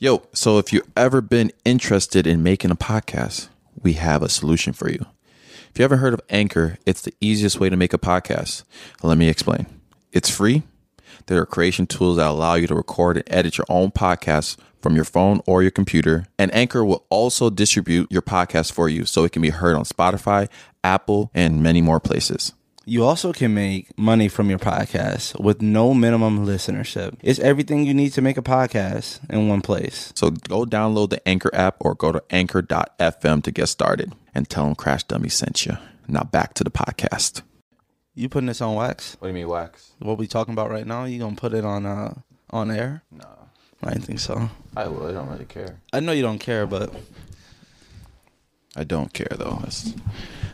Yo, so if you've ever been interested in making a podcast, we have a solution for you. If you haven't heard of Anchor, it's the easiest way to make a podcast. Let me explain. It's free. There are creation tools that allow you to record and edit your own podcast from your phone or your computer. And Anchor will also distribute your podcast for you so it can be heard on Spotify, Apple, and many more places. You also can make money from your podcast with no minimum listenership. It's everything you need to make a podcast in one place. So go download the Anchor app or go to anchor.fm to get started and tell them Crash Dummy sent you. Now back to the podcast. You putting this on wax? What do you mean wax? What we talking about right now? You gonna put it on uh on air? No, I didn't think so. I will. I don't really care. I know you don't care, but I don't care though. That's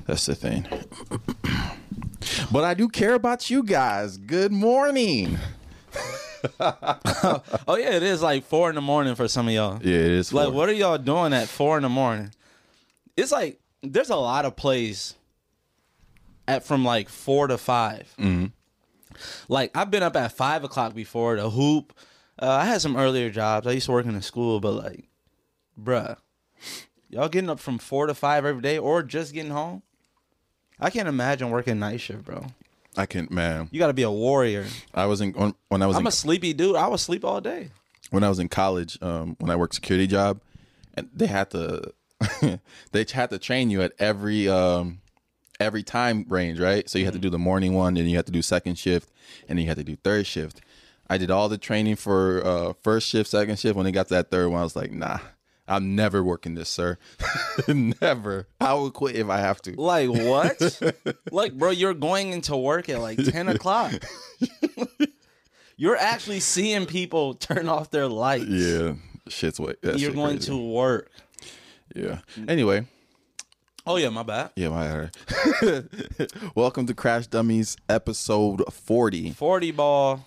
that's the thing. But I do care about you guys. Good morning. oh yeah, it is like four in the morning for some of y'all. Yeah, it is. Like, four. what are y'all doing at four in the morning? It's like there's a lot of plays at from like four to 5 Mm-hmm. Like I've been up at five o'clock before to hoop. Uh, I had some earlier jobs. I used to work in a school, but like, bruh, y'all getting up from four to five every day, or just getting home. I can't imagine working night shift, bro. I can, man. You got to be a warrior. I was in when, when I was I'm in, a sleepy dude. I would sleep all day. when I was in college. Um, when I worked security job, and they had to they had to train you at every um every time range, right? So you had to do the morning one, and you had to do second shift, and then you had to do third shift. I did all the training for uh, first shift, second shift. When they got to that third one, I was like, nah, I'm never working this, sir. never. I will quit if I have to. Like what? like, bro, you're going into work at like ten o'clock. you're actually seeing people turn off their lights. Yeah, shit's way. You're shit going crazy. to work. Yeah. Anyway, Oh yeah, my bad. yeah, my bad. Welcome to Crash Dummies episode 40. Forty ball.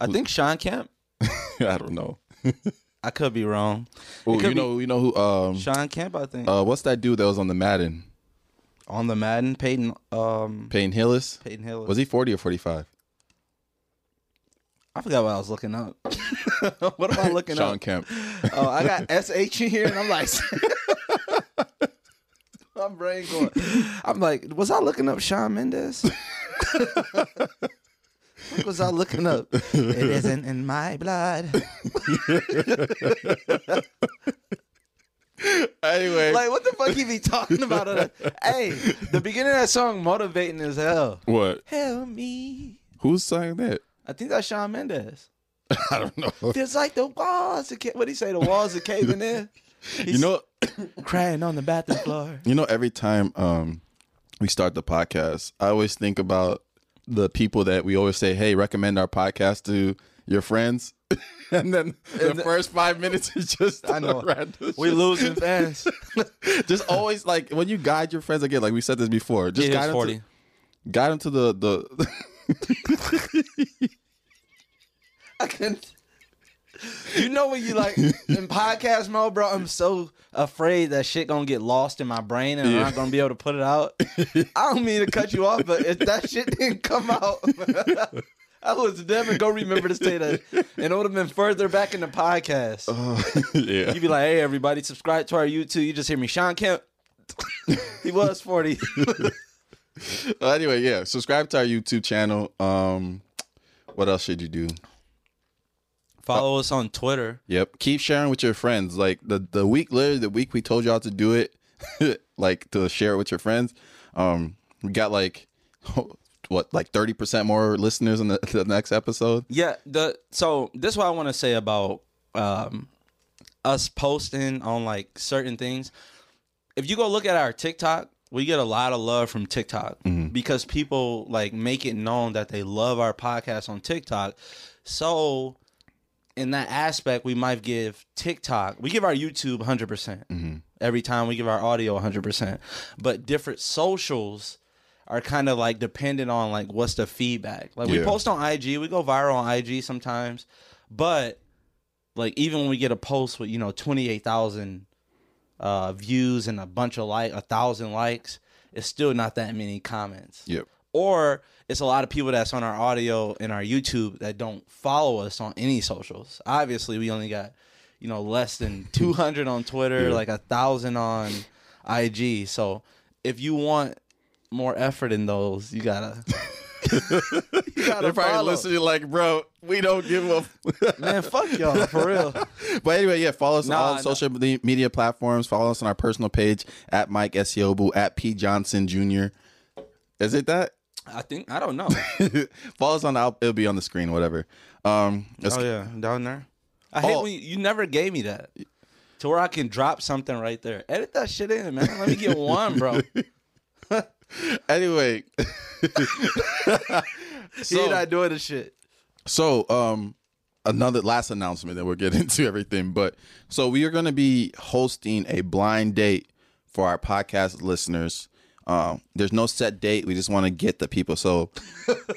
I think Sean Kemp. I don't know. I could be wrong. Could you be- know, you know who? Um, Sean Kemp, I think. uh, what's that dude that was on the Madden? On the Madden, Peyton um Payne Hillis. Peyton Hill. Was he 40 or 45? I forgot what I was looking up. what am I looking up? Sean up? Kemp. Oh, I got SH in here, and I'm like, my brain going. I'm like, was I looking up Shawn Mendes? what was I looking up? It isn't in my blood. anyway, Like, what the fuck he be talking about? hey, the beginning of that song motivating as hell. what? Help me. Who's saying that? I think that's Shawn Mendes. I don't know. Feels like the walls. What do he say? The walls are caving in. You know, crying on the bathroom floor. you know. Every time um, we start the podcast, I always think about the people that we always say, "Hey, recommend our podcast to your friends," and then the And the- first five minutes is just I know. We losing fans. just always like when you guide your friends again, like we said this before. Just It guide them, 40. to, guide them to the the. I can. You know when you like in podcast mode, bro. I'm so afraid that shit gonna get lost in my brain and I'm not gonna be able to put it out. I don't mean to cut you off, but if that shit didn't come out, I was never gonna remember to say that, and it would have been further back in the podcast. yeah. You'd be like, "Hey, everybody, subscribe to our YouTube." You just hear me, Sean Kemp. he was forty. Uh, anyway, yeah. Subscribe to our YouTube channel. Um, what else should you do? Follow us on Twitter. Yep. Keep sharing with your friends. Like the the week, literally the week we told y'all to do it, like to share it with your friends. Um, we got like what, like thirty percent more listeners in the, the next episode. Yeah, the so this is what I want to say about um us posting on like certain things. If you go look at our TikTok, we get a lot of love from TikTok because people like make it known that they love our podcast on TikTok. So in that aspect, we might give TikTok, we give our YouTube 100% every time we give our audio 100%. But different socials are kind of like dependent on like what's the feedback. Like we post on IG, we go viral on IG sometimes, but like even when we get a post with you know 28,000 uh views and a bunch of like a thousand likes, it's still not that many comments Yep. or it's a lot of people that's on our audio and our YouTube that don't follow us on any socials. Obviously, we only got you know, less than 200 on Twitter, Yeah. like a thousand on IG. So if you want more effort in those, you gotta. you gotta They're probably follow. listening like, bro, we don't give a Man, fuck y'all for real. But anyway, yeah, follow us Nah, on all nah. social media platforms. Follow us on our personal page at Mike Esiobu at P Johnson Jr. Is it that? I think I don't know. follow us on the, it'll be on the screen, whatever. Um, let's- Oh yeah, down there. I hate Oh. when you, you never gave me that to where I can drop something right there. Edit that shit in, man. Let me get one, bro. Anyway, He not doing the shit. So, um, another last announcement that we'll get into everything. But so we are going to be hosting a blind date for our podcast listeners. Um, there's no set date. We just want to get the people. So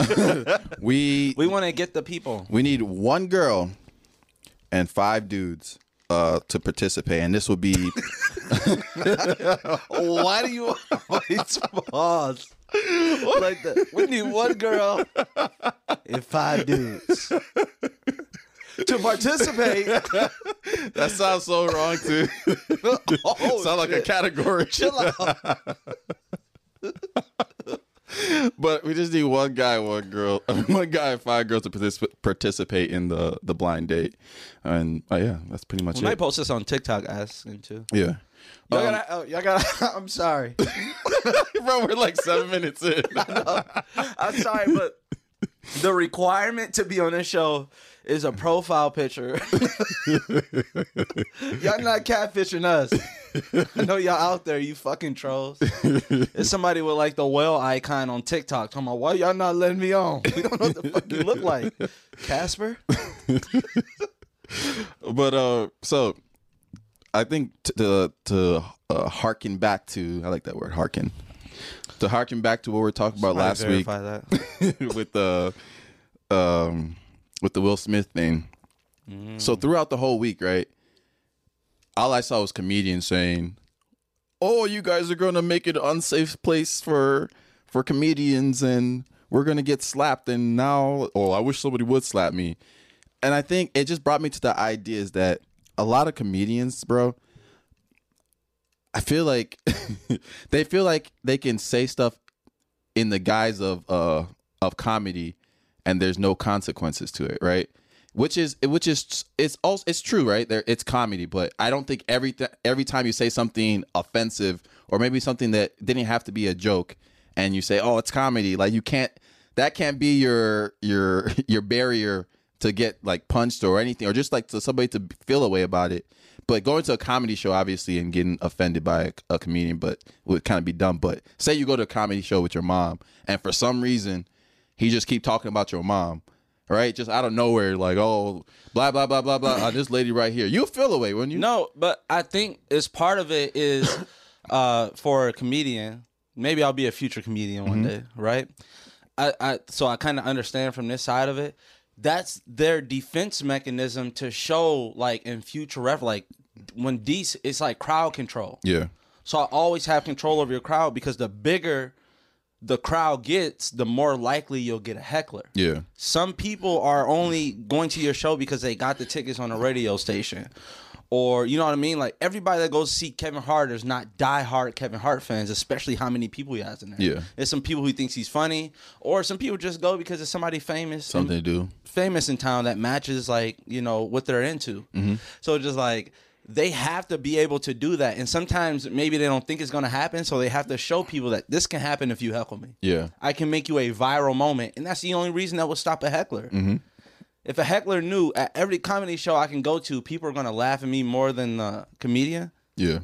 we We want to get the people. we need one girl and five dudes uh, to participate, and this will be Why do you always pause like that? We need one girl and five dudes to participate. that sounds so wrong too. Oh, Sound like a category. Chill out. But we just need one guy, one girl, one guy, five girls to particip- participate in the the blind date, and uh, yeah, that's pretty much We might it. post this on TikTok asking too. Yeah, Y'all Um, gotta, oh, y'all gotta. I'm sorry. bro, we're like seven minutes in. I'm sorry, but the requirement to be on this show is a profile picture. y'all not catfishing us. I know y'all out there, you fucking trolls. It's somebody with like the whale icon on TikTok talking about why y'all not letting me on. We don't know what the fuck you look like. Casper? but uh, so I think to to uh, harken back to I like that word harken to harken back to what we were talking about last week that. with the um with the Will Smith thing. So throughout the whole week, right? All I saw was comedians saying, "Oh, you guys are going to make it an unsafe place for for comedians and we're going to get slapped and now oh, I wish somebody would slap me." And I think it just brought me to the idea is that a lot of comedians, bro, I feel like they feel like they can say stuff in the guise of uh of comedy and there's no consequences to it, right? Which is which is it's also it's true, right? There it's comedy, but I don't think every th- every time you say something offensive or maybe something that didn't have to be a joke and you say, "Oh, it's comedy." Like you can't that can't be your your your barrier to get like punched or anything or just like to somebody to feel a way about it. But going to a comedy show, obviously, and getting offended by a, a comedian, but would kind of be dumb. But say you go to a comedy show with your mom, and for some reason, he just keep talking about your mom, right? Just out of nowhere, like oh, blah blah blah blah blah. uh, this lady right here, you feel away when you No, but I think it's part of it is uh, for a comedian. Maybe I'll be a future comedian one day, right? I, I so I kind of understand from this side of it. That's their defense mechanism to show, like in future ref, like when DC, it's like crowd control. Yeah, So I always have control over your crowd because the bigger the crowd gets, the more likely you'll get a heckler. yeah, Some people are only going to your show because they got the tickets on a radio station. Or you know what I mean? Like everybody that goes to see Kevin Hart is not diehard Kevin Hart fans, especially how many people he has in there. Yeah. There's some people who thinks he's funny, or some people just go because it's somebody famous. something to do. famous in town that matches like you know what they're into. Mm-hmm. So just like they have to be able to do that, and sometimes maybe they don't think it's gonna happen, so they have to show people that this can happen if you heckle me. Yeah, I can make you a viral moment, and that's the only reason that will stop a heckler. Mm-hmm. If a heckler knew at every comedy show I can go to, people are gonna laugh at me more than the comedian. yeah,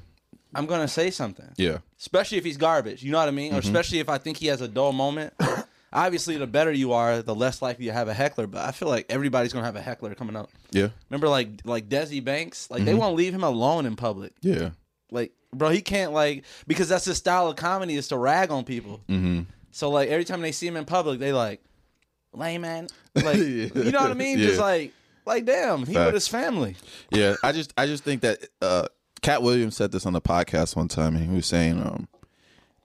I'm gonna say something, yeah, especially if he's garbage. You know what I mean? Or Mm-hmm. especially if I think he has a dull moment. Obviously, the better you are, the less likely you have a heckler. But I feel like everybody's gonna have a heckler coming up. yeah, Remember, like like Desi Banks, like they Mm-hmm. won't leave him alone in public. yeah. Like, bro, he can't like because that's his style of comedy is to rag on people. Mm-hmm. So like every time they see him in public, they like, lame man, like you know what I mean? Yeah. Just like like damn, he Facts. with his family. Yeah, I just I just think that uh Katt Williams said this on the podcast one time and he was saying um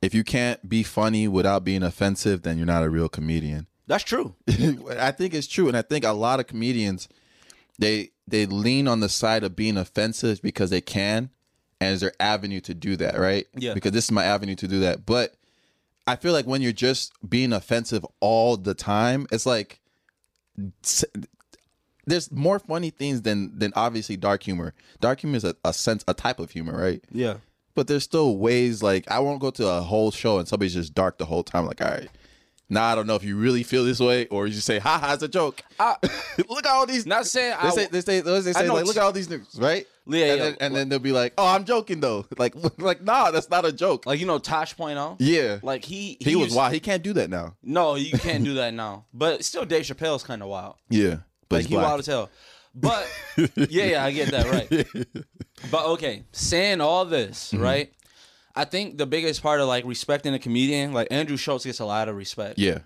if you can't be funny without being offensive, then you're not a real comedian. That's true. I think it's true and I think a lot of comedians they they lean on the side of being offensive because they can, and it's their avenue to do that, right? Yeah. Because this is my avenue to do that. But I feel like when you're just being offensive all the time, it's like there's more funny things than than obviously dark humor. Dark humor is a, a sense, a type of humor, right? Yeah. But there's still ways like I won't go to a whole show and somebody's just dark the whole time. Like, all right, now I don't know if you really feel this way or you just say, "Ha ha, it's a joke." I, look at all these. not saying They I, say they say they say like, look at all these niggas, right? Yeah, and yeah. Then, and then they'll be like, "Oh, I'm joking though." Like, like, nah, that's not a joke. like you know Tosh Point oh? yeah, Like he he, was used- wild. He can't do that now. No, you can't do that now. But still, Dave Chappelle's kind of wild. Yeah, but Like he's he black. wild as hell. But yeah, yeah, I get that right. But okay, saying all this, Mm-hmm. right? I think the biggest part of like respecting a comedian, like Andrew Schulz gets a lot of respect yeah,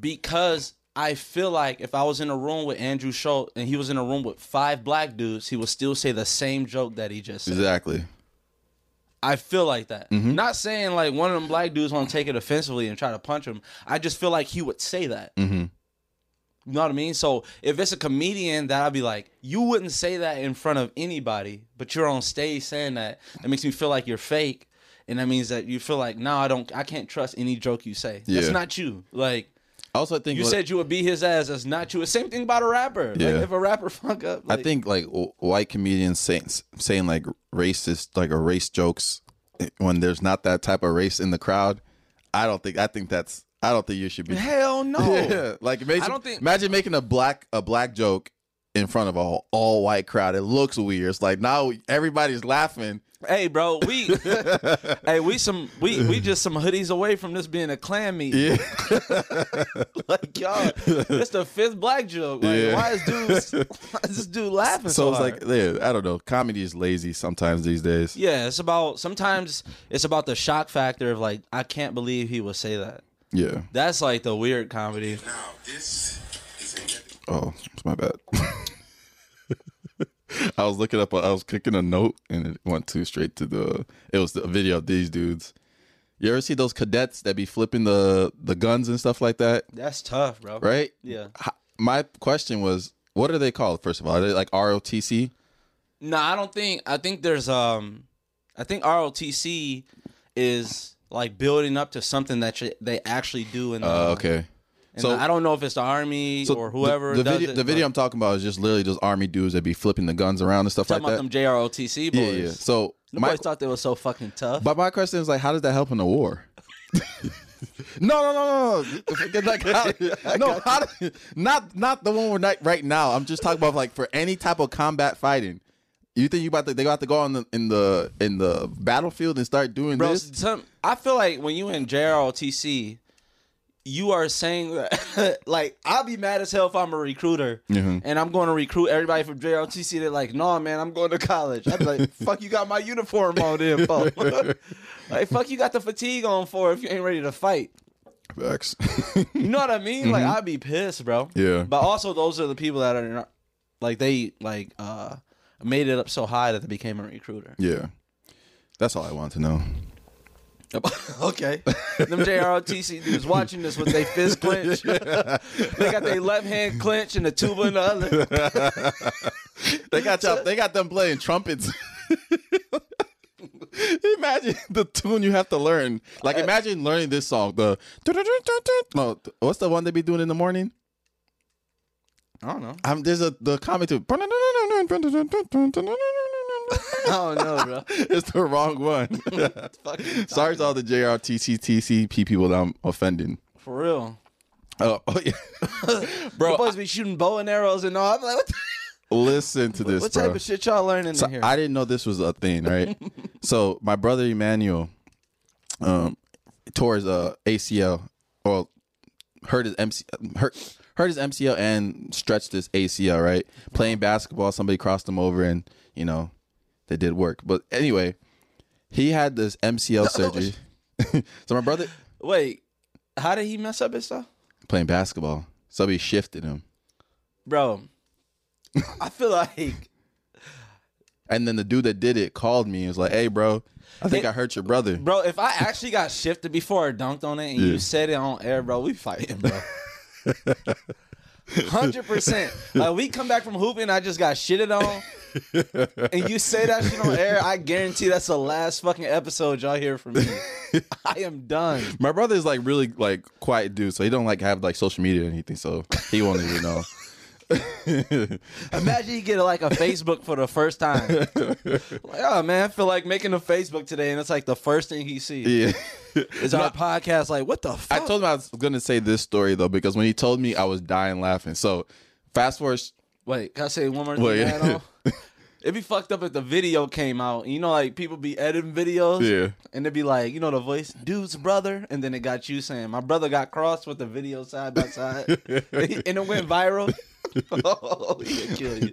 because I feel like if I was in a room with Andrew Schulz and he was in a room with five black dudes, he would still say the same joke that he just said. exactly. I feel like that. Mm-hmm. Not saying like one of them black dudes want to take it offensively and try to punch him. I just feel like he would say that. Mm-hmm. You know what I mean? So if it's a comedian that I'd be like, you wouldn't say that in front of anybody, but you're on stage saying that. That makes me feel like you're fake. And that means that you feel like, no, I don't I can't trust any joke you say. That's Yeah. not you. Like I also think you what- said you would beat his ass. That's not you. Same thing about a rapper. Yeah. Like if a rapper fuck up. I think like white comedians saying saying like racist like a race jokes when there's not that type of race in the crowd. I don't think I think that's I don't think you should be. hell no. Yeah, like imagine, I don't think- imagine making a black a black joke in front of a all, all white crowd. It looks weird. It's like now everybody's laughing. Hey, bro, we hey we some we we just some hoodies away from this being a Klan meet. Yeah, Like y'all, it's the fifth black joke. Like, Yeah. why is dude why is this dude laughing so, so it's hard? like yeah, I don't know. Comedy is lazy sometimes these days. yeah, it's about sometimes it's about the shock factor of like I can't believe he would say that. Yeah. That's like the weird comedy. Now, this is a Oh, it's my bad. I was looking up. I was clicking a note, and it went too straight to the. It was the video of these dudes. You ever see those cadets that be flipping the the guns and stuff like that? That's tough, bro. Right? Yeah. My question was, what are they called? First of all, are they like ROTC? No, I don't think. I think there's um, I think ROTC is like building up to something that you, they actually do in. The, Uh, okay. in So the- I don't know if it's the army so or whoever The, the does video, it, the video I'm talking about is just literally those army dudes that be flipping the guns around and stuff talking like about that. them JROTC boys. yeah, yeah. So The my boys thought they were so fucking tough. But my question is like, how does that help in the war? no, no, no, no, no. Forget Like, how, no, how do- not not the one we're not right now. I'm just talking about like for any type of combat fighting. You think you about to they got to go on the in the in the battlefield and start doing Bro, this? some, I feel like when you in JROTC, you are saying that, like I'll be mad as hell if I'm a recruiter Mhm. and I'm going to recruit everybody from JROTC. They're like, "No, man, I'm going to college." I'd be like, "Fuck, you got my uniform on, for?" like, "Fuck, you got the fatigue on for if you ain't ready to fight." Facts. You know what I mean? Like I'd be pissed, bro. Yeah. But also, those are the people that are not, like they like uh made it up so high that they became a recruiter. yeah, that's all I want to know. okay. Them JROTC dudes watching this with their fist clench. they got their left hand clench and the tuba in the other. They got y'all, they got them playing trumpets. imagine the tune you have to learn. Like uh, imagine learning this song. The no, what's the one they be doing in the morning? I don't know. Um, there's a the comment to. I don't know, bro. it's the wrong one. Sorry to all the JRTCTCP people that I'm offending. For real. Oh, oh yeah, Bro, bro. supposed to be shooting bow and arrows and all. I'm like, what, the, listen to this, what bro. type of shit y'all learning So in here? I didn't know this was a thing, right? so my brother Emmanuel, um, tore his uh, ACL, or hurt his MC, hurt hurt his MCL and stretched his ACL. Right, playing basketball, somebody crossed him over, and you know, they did work. But anyway, he had this MCL surgery. so my brother Wait, how did he mess up his stuff? playing basketball, somebody shifted him, Bro, I feel like and then the dude that did it called me and was like, "Hey, bro, I think It- I hurt your brother." Bro, if I actually got shifted before I dunked on it and Yeah. you said it on air, bro, we fighting, bro. Hundred percent. Like we come back from hooping, I just got shitted on, and you say that shit on air. I guarantee that's the last fucking episode y'all hear from me. I am done. My brother is like really like quiet dude, so he don't like have like social media or anything, so he won't even know. Imagine you get like a Facebook for the first time. Like, oh man, I feel like making a Facebook today, and it's like the first thing he sees. yeah. Is our podcast like what the fuck? I told him I was gonna say this story though because when he told me, I was dying laughing. So fast forward. Wait, can I say one more thing? Wait. It'd be fucked up if the video came out. You know, like people be editing videos. Yeah. And it'd be like, you know, the voice, dude's brother. And then it got you saying, my brother got crossed with the video side by side. and it went viral. oh, he'd kill you.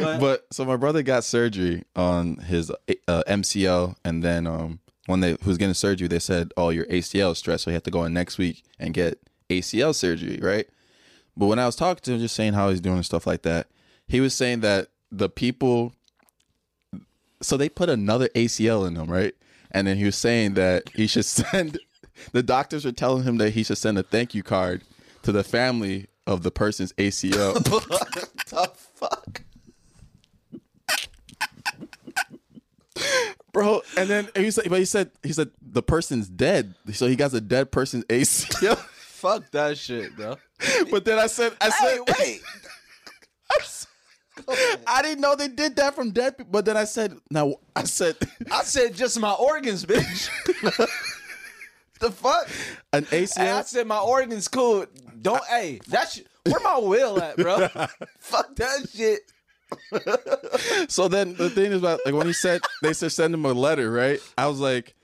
But, so my brother got surgery on his uh, MCL, and then um, when they was getting surgery, they said, "Oh, your ACL is stressed, so he had to go in next week and get ACL surgery." Right. But when I was talking to him, just saying how he's doing and stuff like that, he was saying that the people, so they put another ACL in him, right? And then he was saying that he should send. The doctors were telling him that he should send a thank you card to the family of the person's ACL. what the fuck? bro. And then he said, but he said he said the person's dead, so he got a dead person's ACL. Fuck that shit, bro. but then I said, I Hey, said, wait. I didn't know they did that from dead people. But then I said, now I said, I said just my organs, bitch. the fuck? an Hey, I said my organs cool. Don't hey, that's where my will at, bro? Fuck that shit. So then the thing is about like when he said they said send him a letter, right? I was like,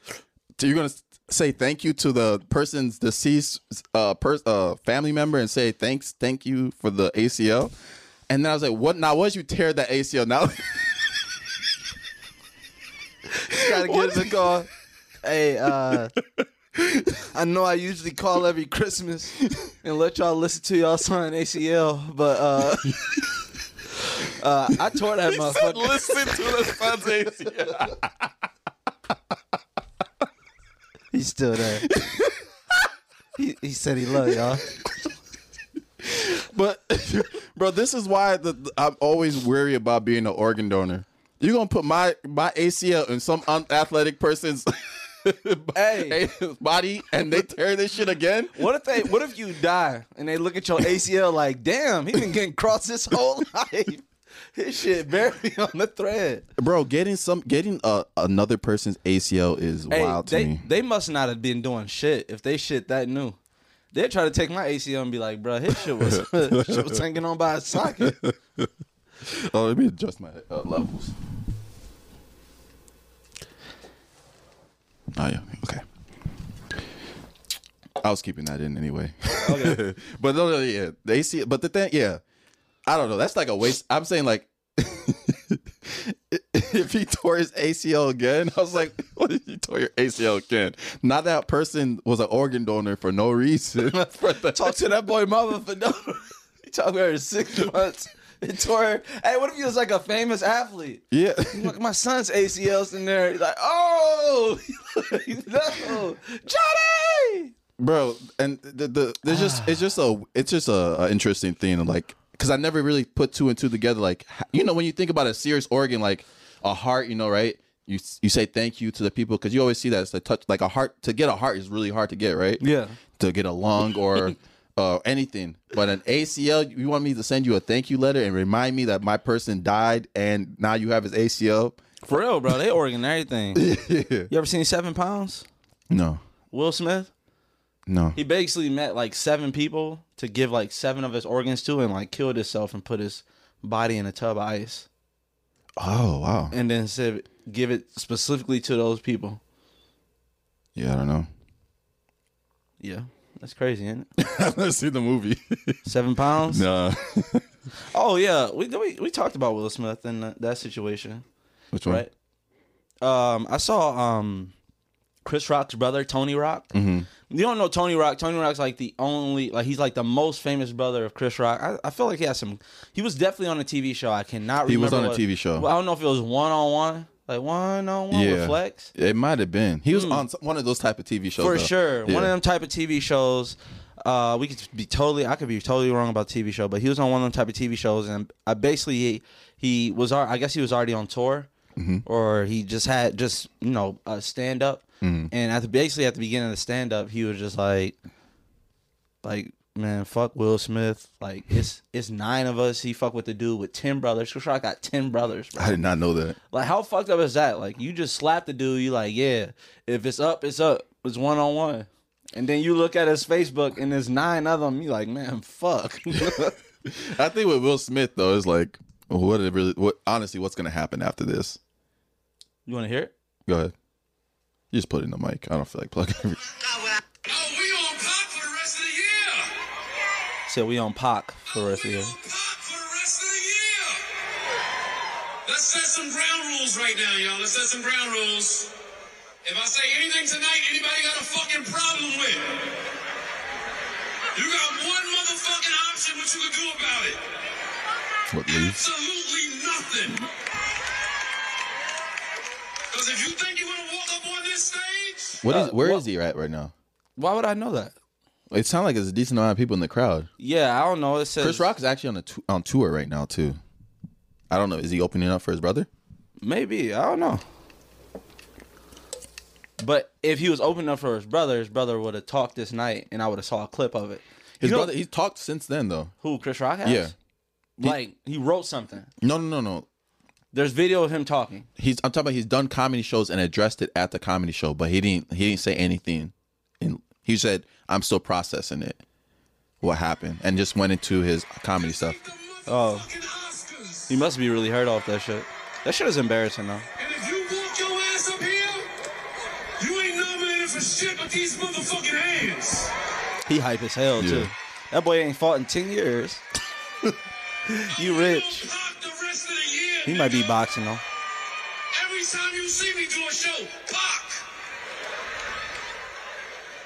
you're gonna say thank you to the person's deceased uh, per- uh family member and say thanks, thank you for the ACL. And then I was like, what? Now, once you tear that ACL, now Gotta get a call. Hey, uh I know I usually call every Christmas and let y'all listen to y'all sign ACL, but uh uh I tore that motherfucker. listen to the son's ACL. He's still there. he, he said he loved y'all. But bro, this is why the, the- I'm always weary about being an organ donor. You're gonna put my my ACL in some unathletic person's Hey. body and they tear this shit again. What if they? What if you die and they look at your ACL like, damn, he been getting crossed his whole life. His shit barely on the thread. Bro, getting some getting uh, another person's ACL is Hey, wild to they me. they must not have been doing shit if they shit that new. They'd try to take my ACL and be like, bro, his shit was shit was hanging on by a socket. Oh, let me adjust my uh, levels. Oh yeah, okay. I was keeping that in anyway. Okay. but no, no, yeah, the AC. But the thing, yeah, I don't know. That's like a waste. I'm saying like, if he tore his ACL again, I was like, what if you tore your ACL again? Not that person was an organ donor for no reason. For the- Talk to that boy mama for no. He talked her six months. It tore. Hey, what if he was like a famous athlete? yeah. Look, my son's ACL's in there. He's like, oh no, Johnny. bro and the, the there's just it's just a it's just a, a interesting thing like because i never really put two and two together like you know when you think about a serious organ like a heart you know right you you say thank you to the people because you always see that it's a touch like a heart to get a heart is really hard to get right Yeah. to get a lung or uh, anything but an acl you want me to send you a thank you letter and remind me that my person died and now you have his acl For real, bro. They organ everything. You ever seen Seven Pounds? no Will Smith. no He basically met like seven people to give like seven of his organs to, and like killed himself and put his body in a tub of ice, oh wow and then said give it specifically to those people. yeah i don't know Yeah, that's crazy, isn't it? i've never seen the movie Seven pounds. no Oh yeah, we we we talked about Will Smith and that, that situation, which one right? Um, I saw um, Chris Rock's brother Tony Rock. Mm-hmm. You don't know Tony Rock. Tony Rock's like the only, like he's like the most famous brother of Chris Rock. I, I feel like he has some. He was definitely on a TV show. I cannot. remember He was on a TV show. I don't know if it was one on one, like one on one with Flex. It might have been. He was hmm. on one of those type of TV shows. For though. sure, Yeah. one of them type of TV shows. Uh, we could be totally. I could be totally wrong about TV show, but he was on one of them type of TV shows, and I basically he, he was. I guess he was already on tour, mm-hmm. or he just had just you know a stand up, mm-hmm. and at the basically at the beginning of the stand up, he was just like, like man, fuck Will Smith. Like it's it's nine of us. He fuck with the dude with ten brothers. Chris Rock got ten brothers, bro. I did not know that. Like how fucked up is that? Like you just slap the dude, you like, yeah, if it's up, it's up. It's one on one. And then you look at his Facebook and there's nine of them, you like, man, fuck. I think with Will Smith though is like, what it really? What honestly, what's gonna happen after this? you wanna hear it? Go ahead. You just put it in the mic. I don't feel like plugging. every- So we on Pac for the rest of the year. on for the rest of the year. Let's set some ground rules right now, y'all. Let's set some ground rules. If I say anything tonight, anybody got a fucking problem with? You got one motherfucking option what you can do about it. What? Absolutely nothing. Because if you think you're gonna walk up on this stage, What is? Uh, Where is what- he at right now? Why would I know that? It sounds like there's a decent amount of people in the crowd. Yeah, I don't know. It says Chris Rock is actually on a t- on tour right now too. I don't know. Is he opening up for his brother? Maybe. I don't know. But if he was opening up for his brother, his brother would have talked this night and I would have saw a clip of it. His You know- brother. He's talked since then though. Who Chris Rock has? Yeah. Like he wrote something. No, no, no, no. There's video of him talking. He's. I'm talking about. He's done comedy shows and addressed it at the comedy show, but he didn't. He didn't say anything. And he said, "I'm still processing it. What happened?" And just went into his comedy stuff. Oh. He must be really hurt off that shit. That shit is embarrassing though. And if you walk your ass up here, you ain't nominated for shit but these motherfucking hands. He hype as hell Yeah. too. That boy ain't fought in ten years. you rich. Pop the rest of the year, He might be boxing though. Every time you see me do a show, Pac.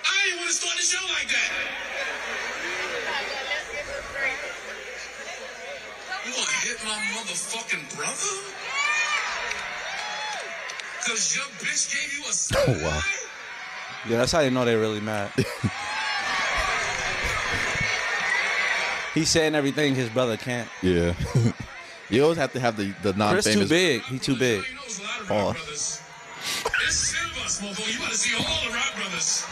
I ain't want to start the show like that. You want to hit my motherfucking brother? Cause your bitch gave you a Oh, wow. Yeah, that's how you know they're really mad. He's saying everything his brother can't. Yeah. you always have to have the the Chris too non-famous. big. He too big. You know there's a lot of Pause. rock ten of us, motherfucker. You about to see all the rock brothers.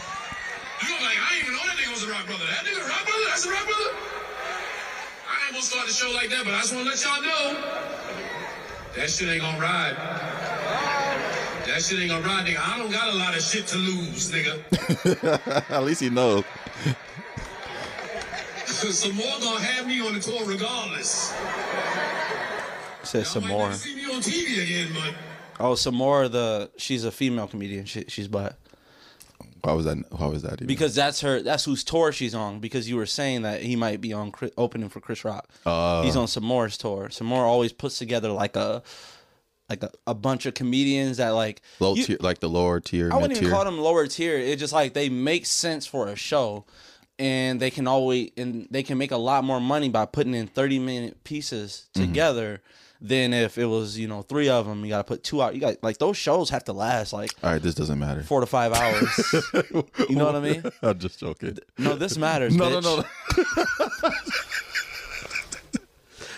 You gonna like, I didn't even know that nigga was a rock brother. That nigga a rock brother? That's a rock brother? I ain't gonna start the show like that, but I just wanna let y'all know. That shit ain't gonna ride. That shit ain't gonna ride, nigga. I don't got a lot of shit to lose, nigga. At least he knows. Sommore gonna have me on the tour regardless. Says some more. see me on TV again, but Oh, Sommore. The she's a female comedian. She, she's black Why was that? Why was that? Even? because that's her. That's whose tour she's on. Because you were saying that he might be on Chris, opening for Chris Rock. Oh. He's on Sommore's tour. Sommore always puts together like a like a, a bunch of comedians that like low you- tier, like the lower tier, I wouldn't even tier. call them lower tier. It's just like they make sense for a show, and they can always and they can make a lot more money by putting in thirty minute pieces Mm-hmm. Together than if it was you know three of them. You got to put two out. You got like those shows have to last like All right, this doesn't matter. four to five hours. you know what I mean? I'm just joking. No, this matters. No, no, bitch. no.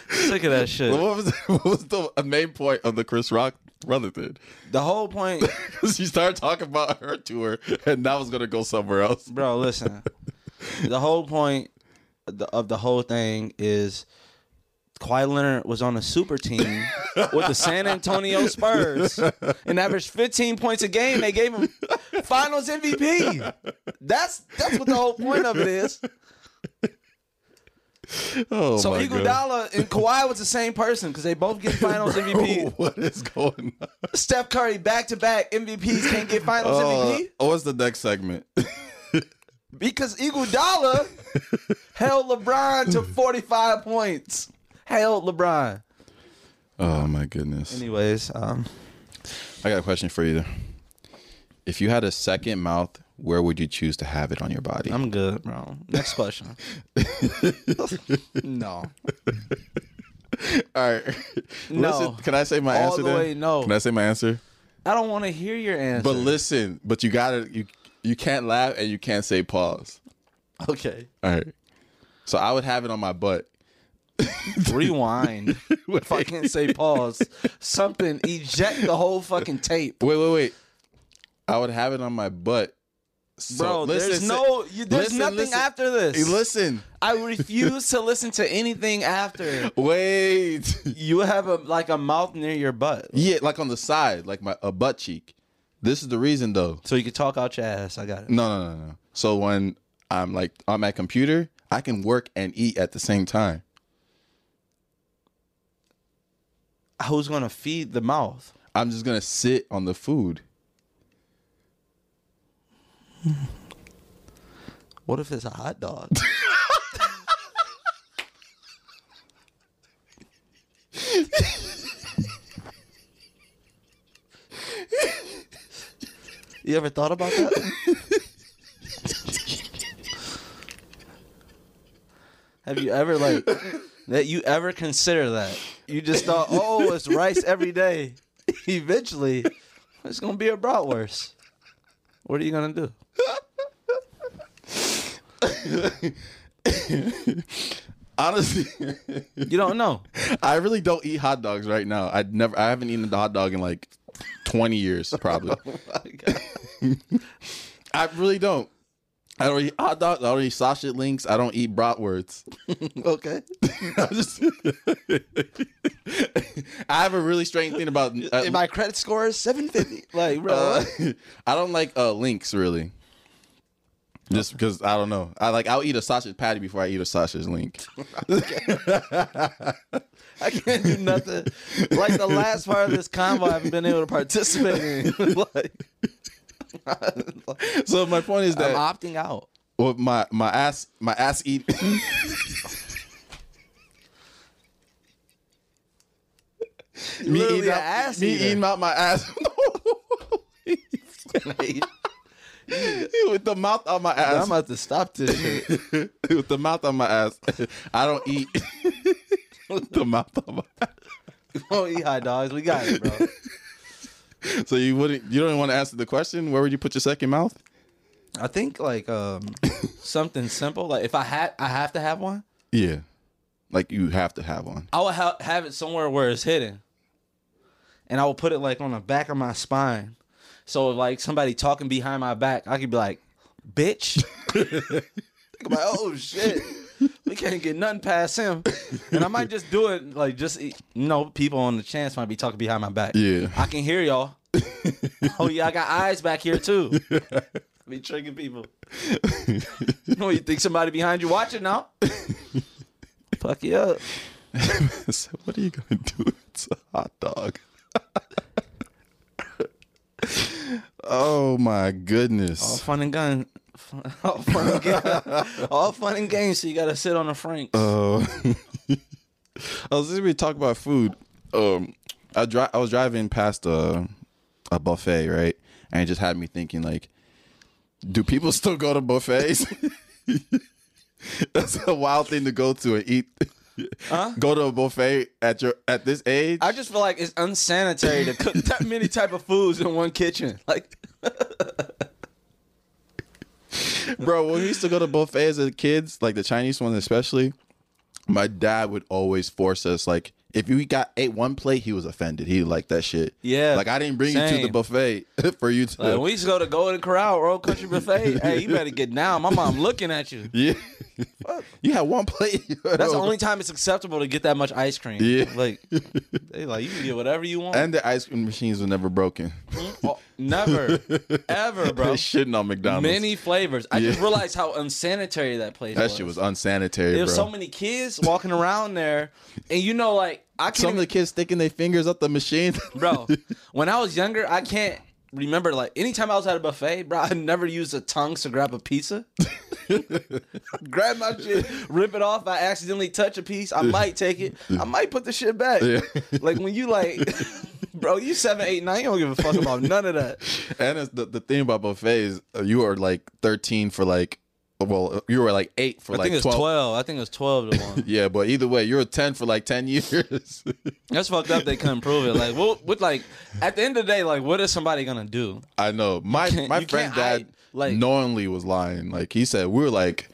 Sick of that shit. What was what was the main point of the Chris Rock brother thing? The whole point, Because she started talking about her tour, and that was gonna go somewhere else. bro. Listen, the whole point of the, of the whole thing is Kawhi Leonard was on a super team with the San Antonio Spurs and averaged 15 points a game. They gave him Finals MVP. That's that's what the whole point of it is. Oh So my god! Iguodala and Kawhi was the same person because they both get Finals MVP. what is going on? Steph Curry back to back MVPs can't get Finals Uh, MVP Oh, what's the next segment? because Iguodala held LeBron to 45 points. Held LeBron. oh my goodness! Anyways, um, I got a question for you. If you had a second mouth, where would you choose to have it on your body? I'm good, bro. Next question. no. All right. No. Listen, can I say my All answer the then? way no. Can I say my answer? I don't want to hear your answer. But listen, but you gotta you you can't laugh and you can't say pause. Okay. All right. So I would have it on my butt. Rewind. if I can't say pause, something eject the whole fucking tape. Wait, wait, wait. I would have it on my butt. So, Bro, there's no, you, there's listen, nothing listen. after this. Listen. I refuse to listen to anything after. Wait. You have a like a mouth near your butt, Yeah, like on the side, like my a butt cheek. This is the reason though. so you can talk out your ass. I got it. No, no, no, no. So when I'm like on my computer, I can work and eat at the same time. Who's gonna feed the mouth? I'm just gonna sit on the food. What if it's a hot dog? you ever thought about that? Have you ever like that you ever consider that? You just thought, oh, it's rice every day. Eventually, it's gonna be a bratwurst. What are you gonna do? Honestly, You don't know. I really don't eat hot dogs right now. I never I haven't eaten a hot dog in like 20 years probably. Oh I really don't. I don't eat hot dogs. I don't eat sausage links. I don't eat bratwursts. okay. I just I have a really strange thing about uh, my credit score is 750. Like, bro. uh, I don't like uh, links really. Just because I don't know. I like I'll eat a sausage patty before I eat a sausage link. I can't do nothing. Like the last part of this convo, I haven't been able to participate in. like, so my point is that I'm opting out. well, my my ass my ass eat me eating out, ass me eating out my ass with the mouth on my ass. I'm about to stop this shit. with the mouth on my ass. I don't eat with the mouth on my ass. We won't eat hot dogs. We got it, bro. So you wouldn't you don't even want to answer the question? Where would you put your second mouth? I think like um something simple. Like if I had, I have to have one. Yeah, like you have to have one. I would ha- have it somewhere where it's hidden, and I will put it like on the back of my spine. So if, like somebody talking behind my back, I could be like, "Bitch," like, "Oh shit." We can't get nothing past him, and I might just do it like just you know people on the chance might be talking behind my back. Yeah. I can hear y'all. oh yeah, I got eyes back here too. be tricking people. no, you think somebody behind you watching now? Fuck you up. so what are you gonna do? It's a hot dog. oh my All goodness. fun and gun. All fun and games. All fun and games. So you gotta sit on the franks. Oh, I was just gonna talk about food. Um, I dri- I was driving past a a buffet, right, and it just had me thinking like, do people still go to buffets? That's a wild thing to go to and eat. Huh? Go to a buffet at your at this age. I just feel like it's unsanitary to cook that many type of foods in one kitchen. Like, Bro, when we used to go to buffets as kids, like the Chinese ones especially, my dad would always force us like if you got ate one plate, he was offended. He liked that shit. Yeah, Like I didn't bring you to the buffet for you to like we used to go to Golden Corral, Old Country Buffet. hey, you better get down. My mom looking at you. Yeah. you had one plate. That's the only time it's acceptable to get that much ice cream. Yeah. Like, they like you can get whatever you want. And the ice cream machines were never broken. Mm-hmm. Oh, never, ever, bro. They shitting on McDonald's. Many flavors. I just realized how unsanitary that place that was. shit was unsanitary, There's so many kids walking around there, and you know, like I can't. Some of the kids sticking their fingers up the machine. bro. When I was younger, I can't remember like anytime I was at a buffet, bro. I never used a tongue to grab a pizza. grab my shit, rip it off. I accidentally touch a piece. I might take it. I might put the shit back. Yeah. Like when you like, bro, you seven, eight, nine. You don't give a fuck about none of that. and it's the, the thing about buffets, uh, you are like 13 for like well, you were like eight for I like think it's 12. 12. I think it's 12 to 1. Yeah, but either way, you were 10 for like 10 years. That's fucked up. They couldn't prove it. Like, what, what, like, at the end of the day, like, what is somebody going to do? I know. My my you dad hide, like- knowingly was lying. Like he said we were like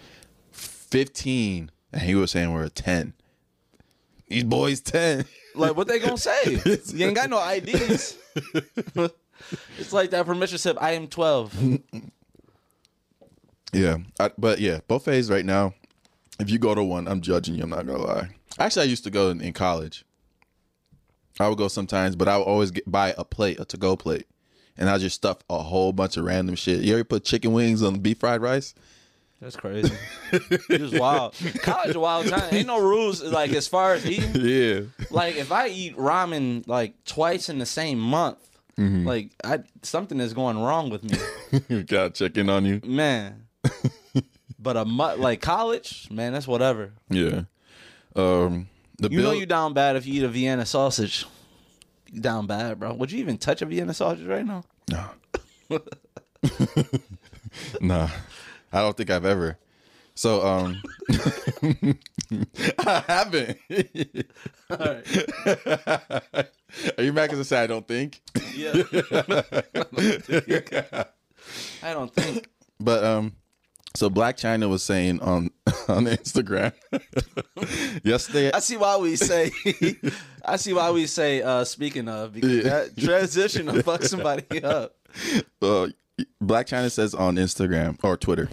15 and he was saying we were 10. These boys 10. Like, what they going to say? You ain't got no IDs. it's like that permission slip. I am 12. Yeah, I, but yeah, buffets right now. If you go to one, I'm judging you. I'm not gonna lie. Actually, I used to go in, in college. I would go sometimes, but I would always get buy a plate, a to-go plate, and I just stuff a whole bunch of random shit. You ever put chicken wings on beef fried rice? That's crazy. It was wild. College a wild time. Ain't no rules like as far as eating. Yeah, Like if I eat ramen like twice in the same month, mm-hmm. like I something is going wrong with me, You gotta check in on you. man. But a mu- like college, man, that's whatever. Yeah, um, the You know you down bad if you eat a Vienna sausage. You down bad, bro. Would you even touch a Vienna sausage right now? No. nah. I don't think I've ever. So um I haven't. Are you mad because I said I don't think? Yeah. I don't think. But um so Blac Chyna was saying on on Instagram yesterday I see why we say. I see why we say. uh Speaking of, because Yeah. that transition to fuck somebody up. uh, Blac Chyna says on Instagram or Twitter.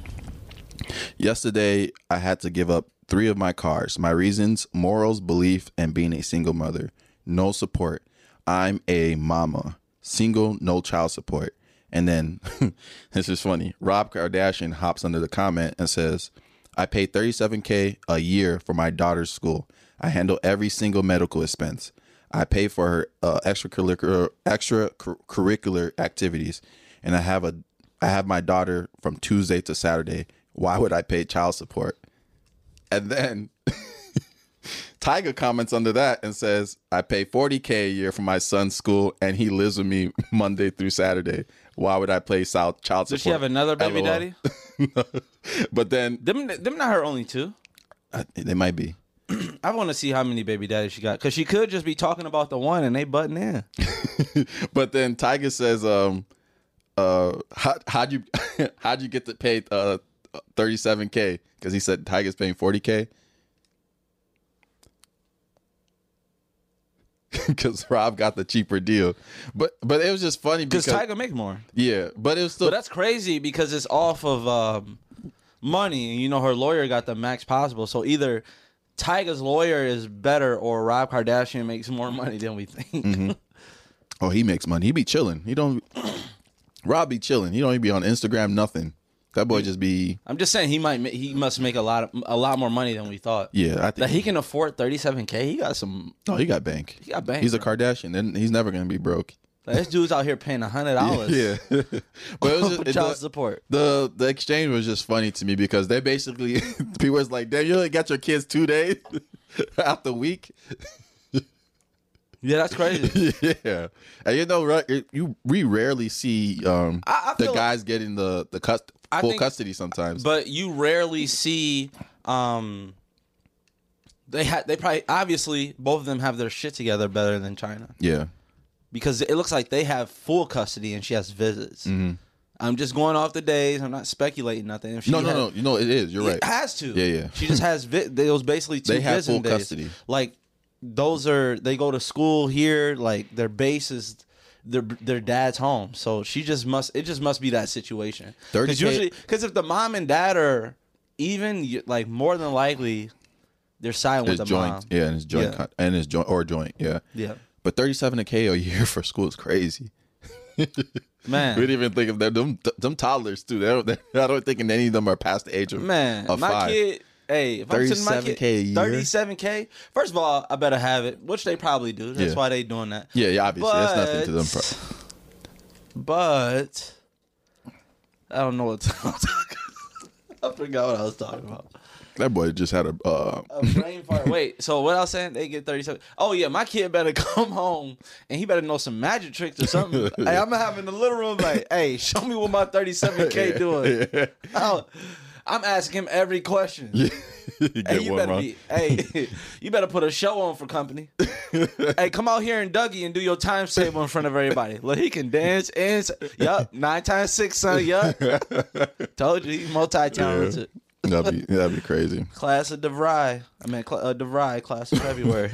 Yesterday, I had to give up three of my cars. My reasons: morals, belief, and being a single mother. No support. I'm a mama. Single, no child support. And then this is funny. Rob Kardashian hops under the comment and says, "I pay 37k a year for my daughter's school. I handle every single medical expense. I pay for her uh, extracurricular extracurricular activities, and I have a I have my daughter from Tuesday to Saturday. Why would I pay child support?" And then Tyga comments under that and says, "I pay 40k a year for my son's school, and he lives with me Monday through Saturday. Why would I pay child support?" Does she have another baby LOL. daddy? but then Them, them not her only two. uh, they might be. I want to see how many baby daddies she got because she could just be talking about the one and they butting in. but then Tyga says, um, uh, how, how'd you, how'd you get to pay, uh, 37k? Cause he said Tyga's paying 40k. Cause Rob got the cheaper deal, but but it was just funny Because because Tyga make more. yeah, but it was still But that's crazy because it's off of um, money, and you know her lawyer got the max possible. So either Tyga's lawyer is better, or Rob Kardashian makes more money than we think. oh he makes money. He be chilling. He don't. Rob be chilling. He don't even be on Instagram. Nothing. That boy just be I'm just saying he might ma- he must make a lot of a lot more money than we thought. yeah. I That think he can afford 37k. He got some. oh he got bank. He got bank. He's a. Kardashian. and he's never gonna be broke. Like, this dude's out here paying hundred dollars. Yeah, but it was just, it- child the, support. the the exchange was just funny to me because they basically people was like, "Damn, you only got your kids two days out the week." Yeah, that's crazy. yeah, and you know, right? You we rarely see um I- I the feel like- guys getting the the cust- I full think- custody sometimes. but you rarely see um they had they probably obviously both of them have their shit together better than Chyna yeah, because it looks like they have full custody and she has visits. Mm-hmm. I'm just going off the days. I'm not speculating nothing. If she no, no, had- no, you know it is. You're right. It has to. Yeah, yeah. She just has vi- those basically two They have full days. custody. Like those are they go to school here. Like their base is their their dad's home. So she just must. It just must be that situation. 30K Because usually, because if the mom and dad are even, like more than likely, they're siding with the joint, mom. yeah, and his joint, Yeah. cut- and his joint or joint, yeah, Yeah. But thirty seven k a year for school is crazy. Man. We didn't even think of that. Them, them toddlers too. They don't, they, I don't think any of them are past the age of Man, of my five. kid. Hey, if I'm sending my 37K a year? thirty-seven k. First of all, I better have it, which they probably do. That's Yeah. why they doing that. Yeah, yeah. Obviously, that's nothing to them. But- Pro- But I don't know what to I forgot what I was talking about. that boy just had a. Uh, A brain fart. Wait, so what I was saying? They get 37. Oh, yeah, my kid better come home and he better know some magic tricks or something. hey, I'm in the little room like, hey, show me what my 37K doing. I, don't, I'm asking him every question. you Hey, you one better wrong. be. Hey, you better put a show on for company. hey, come out here and Dougie and do your time table in front of everybody. Look, he can dance and yup, nine times six, son. Yup. Told you, he's multi talented. That'd be that'd be crazy. Class of DeVry. I mean, cl- uh, DeVry, class of February.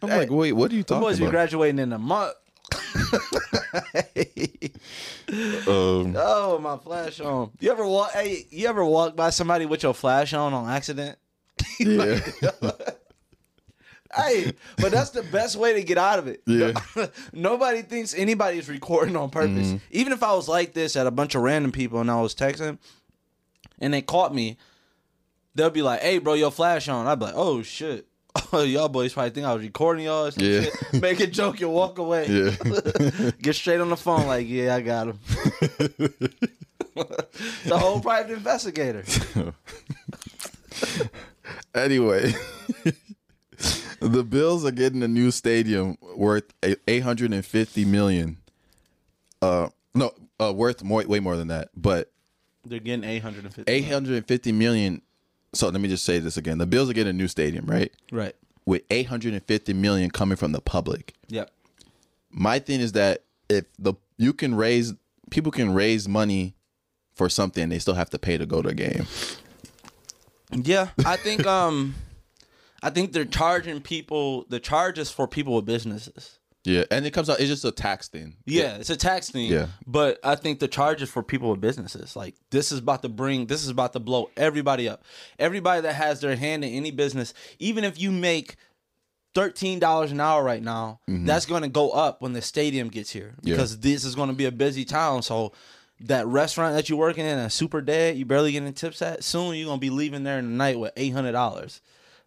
I'm like, wait, what are you talking boys be about? graduating in a month. um, Oh, my flash on. You ever walk? Hey, you ever walk by somebody with your flash on on accident? yeah, Hey, but that's the best way to get out of it. Yeah. Nobody thinks anybody's recording on purpose. Even if I was like this at a bunch of random people and I was texting and they caught me, they'll be like, hey, bro, your flash on. I'd be like, oh, shit. Oh, y'all boys probably think I was recording y'all Yeah. shit. Make a joke and walk away. yeah. Get straight on the phone like, yeah, I got him. the whole private investigator. anyway, the Bills are getting a new stadium worth 850 million. Uh, no, uh, worth more, way more than that, but They're getting 850. 850 million. So let me just say this again: the Bills are getting a new stadium, right? Right. With 850 million coming from the public. Yep. My thing is that if the you can raise people can raise money for something, they still have to pay to go to a game. Yeah, I think um, I think they're charging people the charges for people with businesses. Yeah, and it comes out. It's just a tax thing. Yeah, it's a tax thing. Yeah. but I think the charges for people with businesses, like this, is about to bring, this is about to blow everybody up. Everybody that has their hand in any business, even if you make thirteen dollars an hour right now, that's going to go up when the stadium gets here Mm-hmm. Yeah. because this is going to be a busy town. So that restaurant that you're working in, a super dead, you barely getting tips at, soon you're going to be leaving there in the night with eight hundred dollars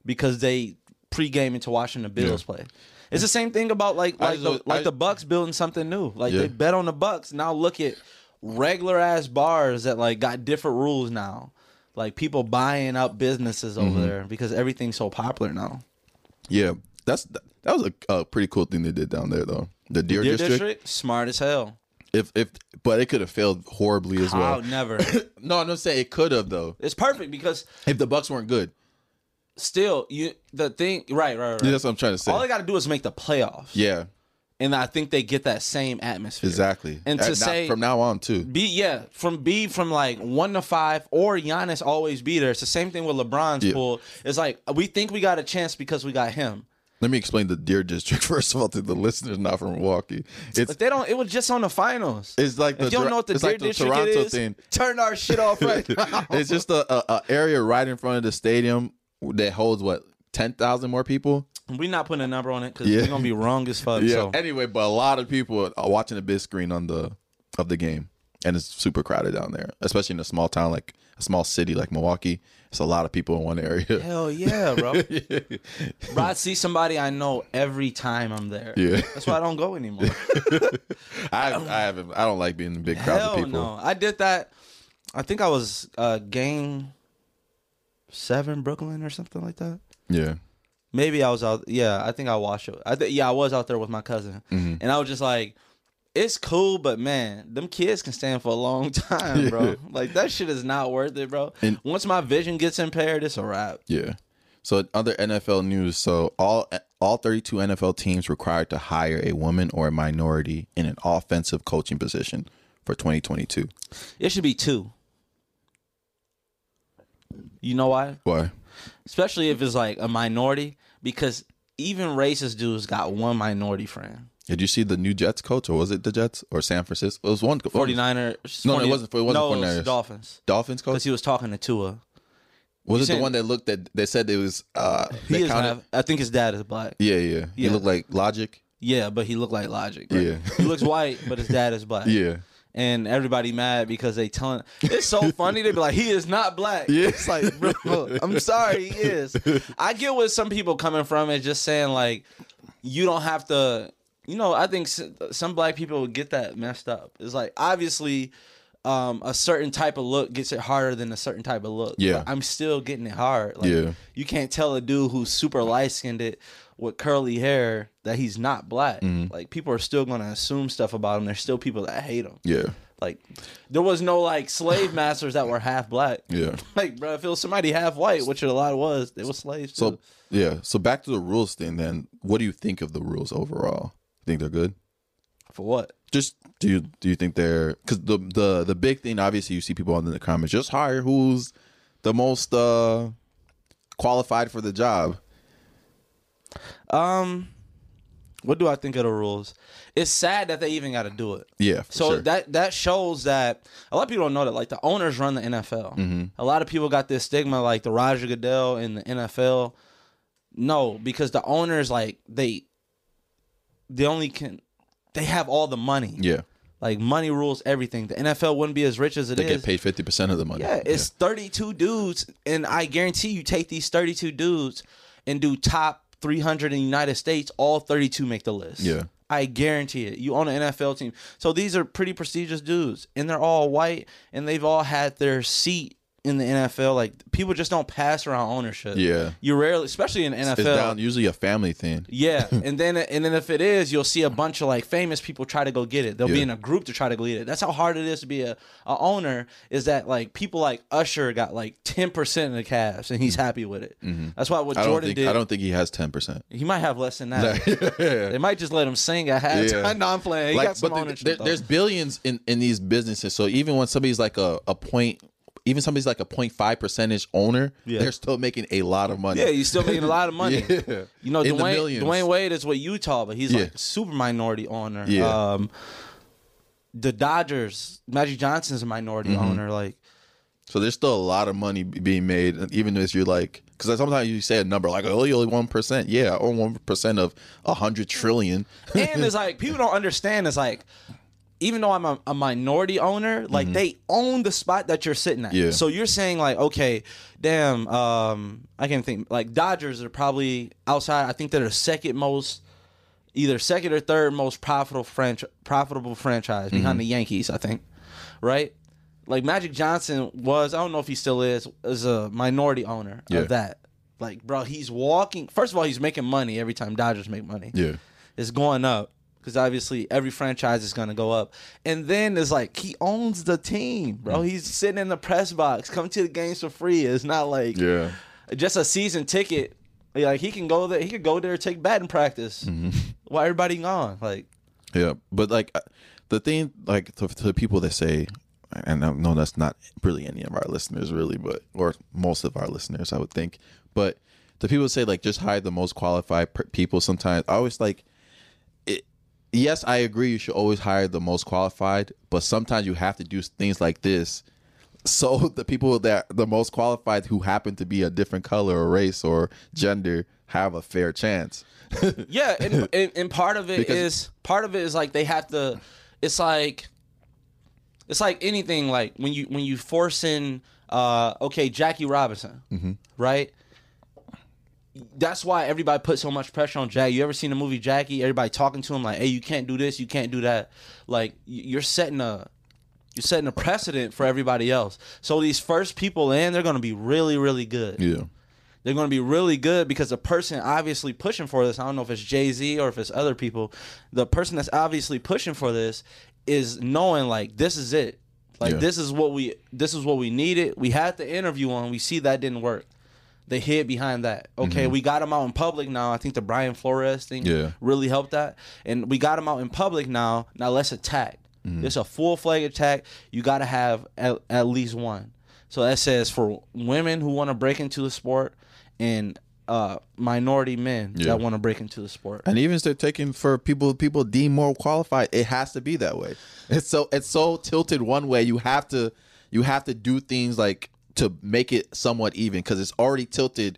because they pre-gaming to watching the Bills play. It's the same thing about like like the, like the Bucks building something new. Like Yeah. they bet on the Bucks. Now look at regular ass bars that like got different rules now. Like people buying up businesses over Mm-hmm. there because everything's so popular now. Yeah, that's that was a, a pretty cool thing they did down there, though. The Deer, Deer District. District, smart as hell. If if, but it could have failed horribly as well. I'll never. No, I'm not saying it could have though. it's perfect because If the Bucks weren't good, still you the thing right right right. Yeah, that's what I'm trying to say. All they got to do is make the playoffs. yeah, and I think they get that same atmosphere. exactly. And Uh, to not- say from now on too. Be yeah, from be from like one to five, or Giannis always be there. It's the same thing with LeBron's Yeah. pool. It's like we think we got a chance because we got him. Let me explain the Deer District first of all to the listeners not from Milwaukee. It's But they don't. It was just on the finals. it's like the if you don't know what the Deer like the District Toronto is, thing. turn our shit off right now. It's just a, a, a area right in front of the stadium that holds what ten thousand more people. we not putting a number on it because Yeah. we're gonna be wrong as fuck. Yeah. So Anyway, but a lot of people are watching the big screen on the of the game, and it's super crowded down there, especially in a small town like a small city like Milwaukee. It's a lot of people in one area. hell yeah, bro. bro, I see somebody I know every time I'm there. Yeah. that's why I don't go anymore. I I haven't. I don't like being in big crowds Hell of people. no. I did that. I think I was uh game seven Brooklyn or something like that. Yeah. Maybe I was out. Yeah, I think I watched it. I th- yeah, I was out there with my cousin, Mm-hmm. and I was just like, "It's cool, but man, them kids can stand for a long time, bro. Like that shit is not worth it, bro. And- Once my vision gets impaired, it's a wrap. Yeah. So other NFL news. So all all 32 NFL teams required to hire a woman or a minority in an offensive coaching position for 2022. It should be two. You know why? Why? Especially if it's like a minority, because even racist dudes got one minority friend. Did you see the new Jets coach, or was it the Jets or San Francisco? It was one 49ers. No, no, it wasn't- it wasn't no, 49ers. Dolphins. Dolphins coach. Because he was talking to Tua. Was it saying- the one that looked at? They said it was. uh He is counted- I think his dad is black. Yeah, yeah. He looked like Logic. Yeah, but he looked like Logic. right? Yeah. he looks white, but his dad is black. Yeah. And everybody mad because they telling. It's so funny. They be like, he is not black. Yeah. It's like, bro, I'm sorry, he is. I get where some people coming from and just saying like, you don't have to. You know, I think some black people get that messed up. It's like obviously um, a certain type of look gets it harder than a certain type of look. Yeah. But I'm still getting it hard. Like, Yeah. You can't tell a dude who's super light skinned it with curly hair that he's not black. Mm-hmm. Like people are still gonna assume stuff about him. There's still people that hate him. Yeah. Like there was no like slave masters that were half black. Yeah. Like bro, if it was somebody half white, which a lot was, they were slaves. So too. yeah. So back to the rules thing. Then, what do you think of the rules overall? You think they're good? for what? Just do you do you think they're because the the the big thing obviously you see people on in the comments just hire who's the most uh qualified for the job. Um, what do I think of the rules? It's sad that they even got to do it. Yeah. For So sure. that that shows that a lot of people don't know that like the owners run the NFL. Mm-hmm. A lot of people got this stigma like the Roger Goodell in the NFL. No, because the owners like they they only can they have all the money. yeah. Like money rules everything. The NFL wouldn't be as rich as it They is. get paid fifty percent of the money. Yeah, it's 32 dudes, and I guarantee you take these 32 dudes and do top 300 in the United States, all 32 make the list. Yeah. I guarantee it. You own an NFL team. So these are pretty prestigious dudes, and they're all white, and they've all had their seat in the NFL. Like people just don't pass around ownership. Yeah. You rarely, especially in NFL. It's down usually a family thing. Yeah, and then and then if it is, you'll see a bunch of like famous people try to go get it. They'll be in a group to try to go get it. That's how hard it is to be a, a owner. Is that like people like Usher got like ten percent of the Cavs and he's happy with it. That's why what Mm-hmm. I Jordan think did. I don't think he has ten percent. he might have less than that. They might just let him sing at halftime. Yeah. No, I'm playing. He got some but th- ownership. there- there's billions in in these businesses. So even when somebody's like a a point, even somebody's like a 0.5 percentage owner, Yeah. they're still making a lot of money. yeah, you're still making a lot of money. Yeah. You know, Dwyane. Dwyane Wade is what Utah, but he's Yeah. like super minority owner. Yeah. Um, the Dodgers, Magic Johnson's a minority Mm-hmm. owner. Like, So there's still a lot of money being made, even as you're like, because sometimes you say a number like, oh, you only one percent. Yeah, or one percent of a hundred trillion. and it's like people don't understand. It's like even though I'm a, a minority owner, like they own the spot that you're sitting at. Mm-hmm. Yeah. So you're saying like, okay, damn, um, I can think like Dodgers are probably outside. I think they're the second most, either second or third most profitable franchise, profitable franchise behind Mm-hmm. the Yankees. I think, right? Like Magic Johnson was, I don't know if he still is, is a minority owner Yeah. of that. Like, bro, he's walking. First of all, he's making money every time Dodgers make money yeah, it's going up because obviously every franchise is going to go up. And then it's like he owns the team, Mm. bro. He's sitting in the press box, come to the games for free. It's not like yeah, just a season ticket. Like he can go there, he could go there, take batting practice Mm-hmm. while everybody gone. Like yeah. But like uh, the thing, like to, to the people that say, and I know that's not really any of our listeners, really, but or most of our listeners, I would think. But the people say like just hire the most qualified per- people. Sometimes I always like. Yes, I agree. You should always hire the most qualified, but sometimes you have to do things like this so the people that the most qualified who happen to be a different color or race or gender have a fair chance. yeah, and, and, and part of it is Because- part of it is like they have to. It's like it's like anything. Like when you when you force in, uh, okay, Jackie Robinson, Mm-hmm. right? That's why everybody put so much pressure on Jackie. You ever seen the movie Jackie? Everybody talking to him like, "Hey, you can't do this, you can't do that." Like you're setting a you're setting a precedent for everybody else. So these first people in, they're going to be really, really good Yeah. they're going to be really good because the person obviously pushing for this, I don't know if it's Jay Z or if it's other people, the person that's obviously pushing for this is knowing like this is it. Like Yeah. this is what we this is what we needed. We had the interview on. We see that didn't work. They hid behind that. Okay, we got him out in public now. I think the Brian Flores thing Mm-hmm. Yeah. really helped that. And we got him out in public now. Now let's attack. Mm-hmm. It's a full flag attack. You got to have at, at least one. So that says for women who want to break into the sport and uh, minority men Yeah. that want to break into the sport. And even if they're taking for people people deem more qualified, it has to be that way. It's so it's so tilted one way. You have to you have to do things like to make it somewhat even because it's already tilted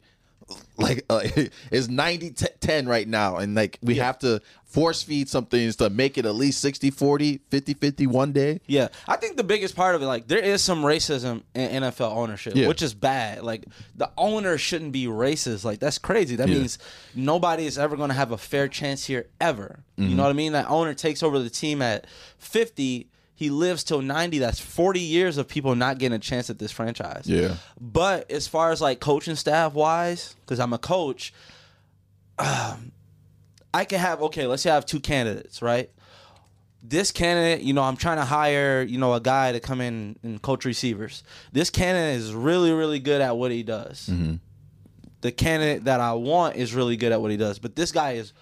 like uh, it's 90 t- 10 right now and like we have to force feed some things to make it at least 60 40 50 50 one day Yeah, I think the biggest part of it, like, there is some racism in NFL ownership, Yeah. which is bad. Like, the owner shouldn't be racist. Like, that's crazy. That Yeah. means nobody is ever going to have a fair chance here ever. Mm-hmm. You know what I mean? That owner takes over the team at 50. He lives till 90. That's 40 years of people not getting a chance at this franchise. Yeah. But as far as like coaching staff wise, because I'm a coach, um, I can have okay. Let's say I have two candidates, right? This candidate, you know, I'm trying to hire, you know, a guy to come in and coach receivers. This candidate is really, really good at what he does. The candidate that I want is really good at what he does, but this guy is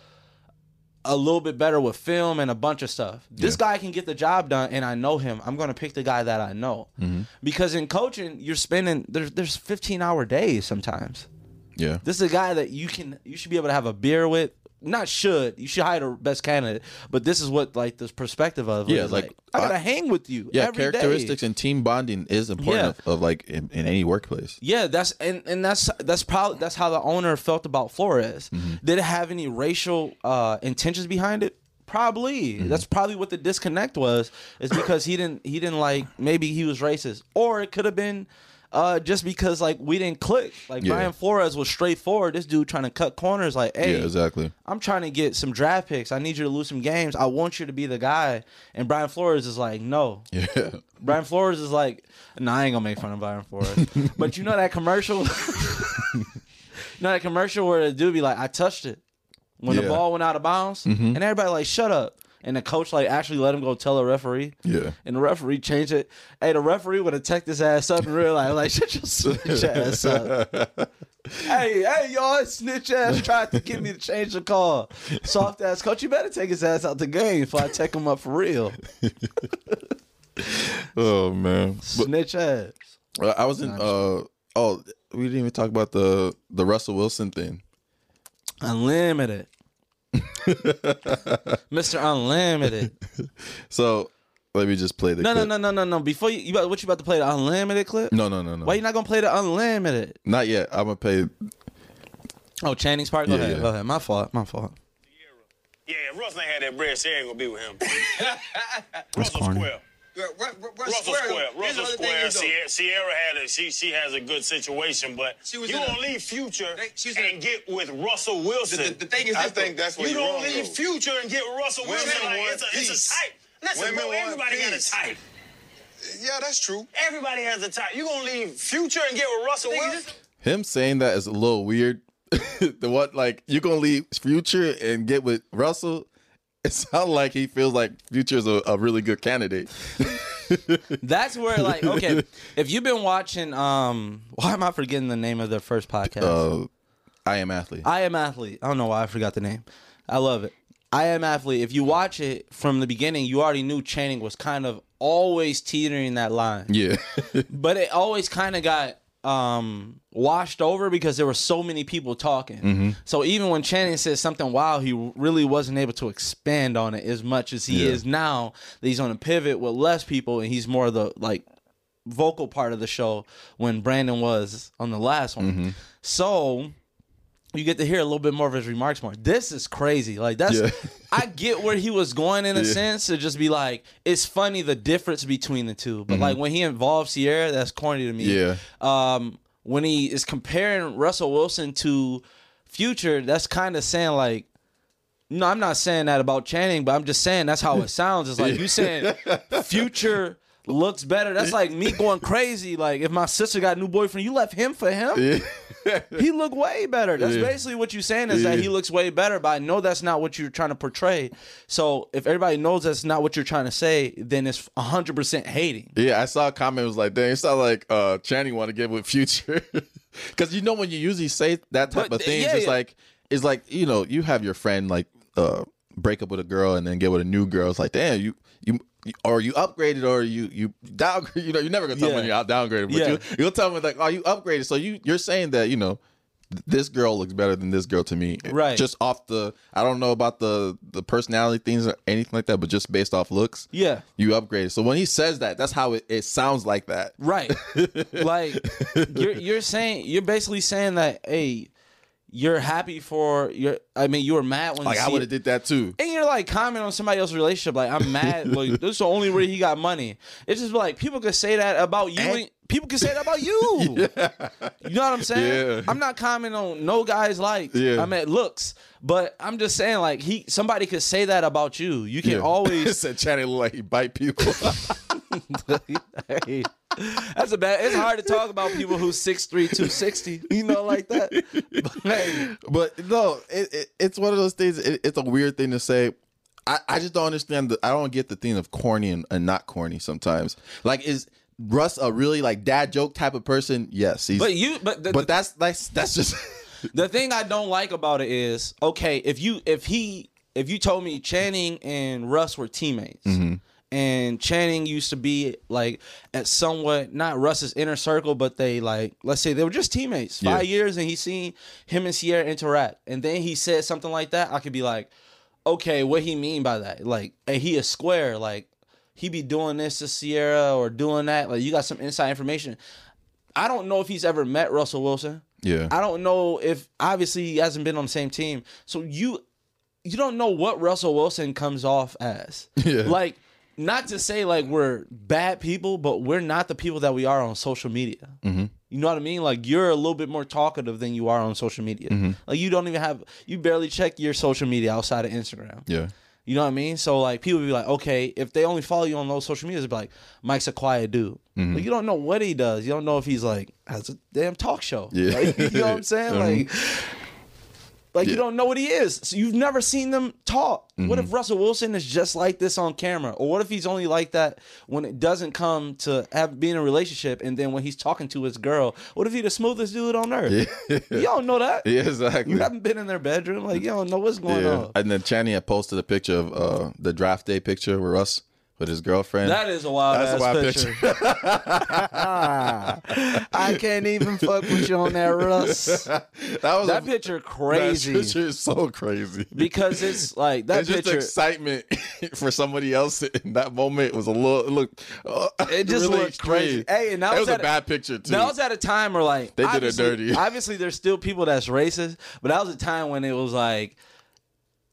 a little bit better with film and a bunch of stuff. This guy can get the job done, and I know him. I'm going to pick the guy that I know mm-hmm. because in coaching, you're spending there's there's 15 hour days sometimes. Yeah. This is a guy that you can you should be able to have a beer with. Not should you should hire the best candidate, but this is what like this perspective of Yeah, is like, I gotta I- hang with you. Yeah, every day. characteristics and team bonding is important Yeah. of, of like in, in any workplace. Yeah, that's and and that's that's probably that's how the owner felt about Flores. Mm-hmm. Did it have any racial uh, intentions behind it? Probably. Mm-hmm. That's probably what the disconnect was. Is because he didn't he didn't like maybe he was racist, or it could have been uh, just because like we didn't click. Like Yeah. Brian Flores was straightforward. This dude trying to cut corners. Like, hey, Yeah, exactly. I'm trying to get some draft picks. I need you to lose some games. I want you to be the guy. And Brian Flores is like, no. Yeah. Brian Flores is like, nah, I ain't gonna make fun of Brian Flores. but you know that commercial? you know that commercial where the dude be like, I touched it when the Yeah. Mm-hmm. ball went out of bounds, and everybody like, shut up. And the coach like actually let him go tell the referee. Yeah. And the referee changed it. Hey, the referee would have checked his ass up and realized like, shut your snitch ass up. hey, hey, y'all, snitch ass tried to get me to change the call. Soft ass coach, you better take his ass out the game before I take him up for real. Oh man. Snitch ass. I was in. Uh, oh, we didn't even talk about the the Russell Wilson thing. Unlimited. Mr. Unlimited. So let me just play the. No, no, clip. no, no, no, no. Before you, you about, what you about to play the unlimited clip? no, no, no, no. Why you not gonna play the unlimited? Not yet. I'm gonna play. Oh, Channing's part. Go Yeah, ahead. yeah. Go ahead. My fault. My fault. Yeah, if Russell ain't had that bread, she ain't gonna be with him. Russell corny. Square. Russell Square. Russell Square. Ciara, Ciara had a she she has a good situation, but She was you in a- gonna leave Future They- she's and a- get with Russell Wilson. The, the, the thing is, I this, think that's where you don't wrong. leave though. Future and get Russell Women Wilson. Like, it's, a, it's a type. Listen, Women bro, want everybody got a type. Yeah, that's true. Everybody has a type. You gonna leave Future and get with Russell Wilson? Him saying that is a little weird. the what like you gonna leave Future and get with Russell? It sounds like he feels like Future's a, a really good candidate. That's where like okay, if you've been watching um why am I forgetting the name of their first podcast? Uh, I am athlete. I am athlete. I don't know why I forgot the name. I love it. I am athlete. If you watch it from the beginning, you already knew Channing was kind of always teetering that line. yeah. But it always kind of got um washed over because there were so many people talking. So even when Channing said something wild, he really wasn't able to expand on it as much as he Yeah. is now. That he's on a pivot with less people and he's more the like vocal part of the show when Brandon was on the last one. So you get to hear a little bit more of his remarks more. This is crazy. Like that's Yeah. I get where he was going in a sense to just be like, it's funny the difference between the two. But like when he involves Ciara, that's corny to me. Yeah. Um when he is comparing Russell Wilson to Future, that's kind of saying like no, I'm not saying that about Channing, but I'm just saying that's how it sounds. It's like you saying Future looks better. That's like me going crazy. Like if my sister got a new boyfriend, you left him for him. he look way better. That's Yeah. basically what you're saying is that he looks way better. But I know that's not what you're trying to portray. So if everybody knows that's not what you're trying to say, then it's 100 percent hating. Yeah, I saw a comment was like, "Dang, it's not like uh, Channing want to get with Future," because you know when you usually say that type But, of thing, yeah, it's yeah. like it's like you know you have your friend like uh, break up with a girl and then get with a new girl. It's like, damn, you. Or you upgraded, or you you downgrade. You know, you're never gonna tell Yeah. me you're out downgraded, but Yeah. you you'll tell me like, oh, you upgraded. So you you're saying that you know this girl looks better than this girl to me, Right. Just off the, I don't know about the the personality things or anything like that, but just based off looks, Yeah. you upgraded. So when he says that, that's how it, it sounds like that. Right. like you're you're saying you're basically saying that hey, you're happy for your. I mean, you were mad when Like I would have did that too. and you're like comment on somebody else's relationship. Like I'm mad. like this is the only way he got money. It's just like people could say that about you. And people can say that about you. You know what I'm saying? Yeah. I'm not commenting on no guy's like. Yeah. I'm at looks, but I'm just saying like he somebody could say that about you. You can Yeah. always said Channing look like he bite people. Hey, that's a bad. It's hard to talk about people who's 6'3", 260, You know, like that. But, hey, but no, it, it, it's one of those things. It, it's a weird thing to say. I, I just don't understand. The, I don't get the thing of corny and, and not corny sometimes. Like, is Russ a really like dad joke type of person? Yes, he's. but you, but the, but that's that's that's just. the thing I don't like about it is okay if you if he if you told me Channing and Russ were teammates. Mm-hmm. And Channing used to be like at somewhat not Russ's inner circle, but they like let's say they were just teammates five Yeah. years, and he seen him and Ciara interact, and then he said something like that. I could be like, okay, what he mean by that? Like, hey, he a square. Like, he be doing this to Ciara or doing that. Like, you got some inside information. I don't know if he's ever met Russell Wilson. Yeah. I don't know if obviously he hasn't been on the same team. So you you don't know what Russell Wilson comes off as. Yeah. Like not to say like we're bad people, but we're not the people that we are on social media. Mm-hmm. You know what I mean? Like you're a little bit more talkative than you are on social media. Mm-hmm. Like you don't even have you barely check your social media outside of Instagram. yeah. You know what I mean? So like people be like, okay, if they only follow you on those social medias, be like, Mike's a quiet dude. Mm-hmm. But you don't know what he does. You don't know if he's like has a damn talk show. Yeah. Like, you know what I'm saying? Mhm. Like like you don't know what he is. So you've never seen them talk. What Mm-hmm. if Russell Wilson is just like this on camera? Or what if he's only like that when it doesn't come to have being in a relationship and then when he's talking to his girl, what if he's the smoothest dude on earth? You don't know that. Yeah, exactly. You haven't been in their bedroom. Like you don't know what's going Yeah. on. And then Channing had posted a picture of uh, the draft day picture with Russ with his girlfriend. That is a wild That's a ass wild picture. I can't even fuck with you on that, Russ. that was That a, picture crazy That picture is so crazy. because it's like that and just picture. excitement for somebody else in that moment was a little. It looked. uh, It just really looked crazy. extreme. Hey, and that it was was a at- bad picture too. That was at a time where like They did it dirty. Obviously, there's still people that's racist, but that was a time when it was like,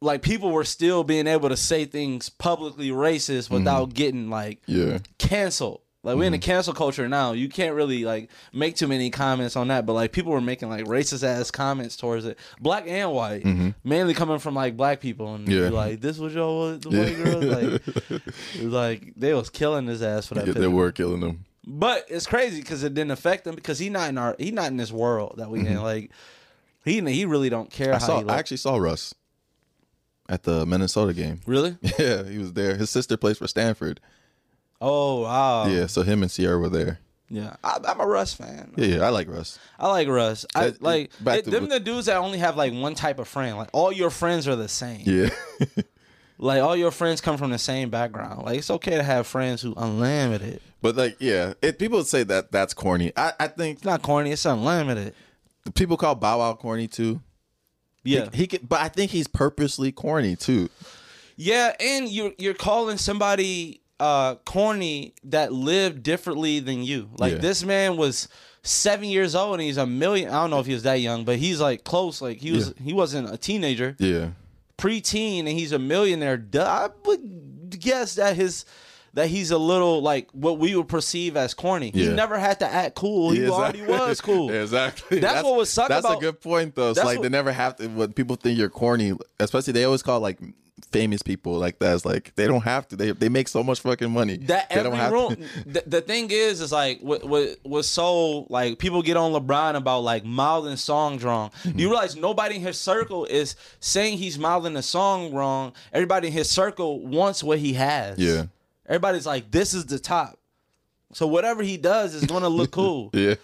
like people were still being able to say things publicly racist without getting like Mm-hmm. yeah. canceled. Like we're in a cancel culture now. You can't really like make too many comments on that. But like people were making like racist ass comments towards it, black and white, mainly coming from like black people. And Mm-hmm. Yeah. like this was your the white girl. Like was like they was killing his ass for that. Yeah, they were killing them. But it's crazy because it didn't affect him because he not in our he not in this world that we in. Like he he really don't care Mm-hmm. I how saw. he. I actually saw Russ at the Minnesota game. really. Yeah, he was there. His sister plays for Stanford. Oh wow. Yeah, so him and Ciara were there. Yeah. I, I'm a Russ fan. Yeah, yeah, I like Russ. I like Russ. I That- like it, to them what- the dudes that only have like one type of friend. Like all your friends are the same. Yeah, Like all your friends come from the same background. Like it's okay to have friends who unlimited. but like, yeah, it, people say that that's corny. I, I think It's not corny. It's unlimited. The people call Bow Wow corny too. Yeah. He could, but I think he's purposely corny too. Yeah, and you're you're calling somebody uh corny that lived differently than you. Like Yeah. this man was seven years old and he's a million. I don't know if he was that young, but he's like close. Like he was he wasn't a teenager, Yeah, preteen, and he's a millionaire. I would guess that his that he's a little like what we would perceive as corny. He never had to act cool. He Yeah, already was cool. Exactly. That's what was suck about That's about- a good point though. It's like what- they never have to. When people think you're corny, especially they always call like famous people like that. It's like they don't have to. They they make so much fucking money. that they every don't have room. to. the, the thing is, is like what what was so like people get on LeBron about like mouthing songs wrong. Mm-hmm. Do you realize nobody in his circle is saying he's mouthing a song wrong? Everybody in his circle wants what he has. Yeah. Everybody's like, this is the top. So whatever he does is gonna look cool. Yeah,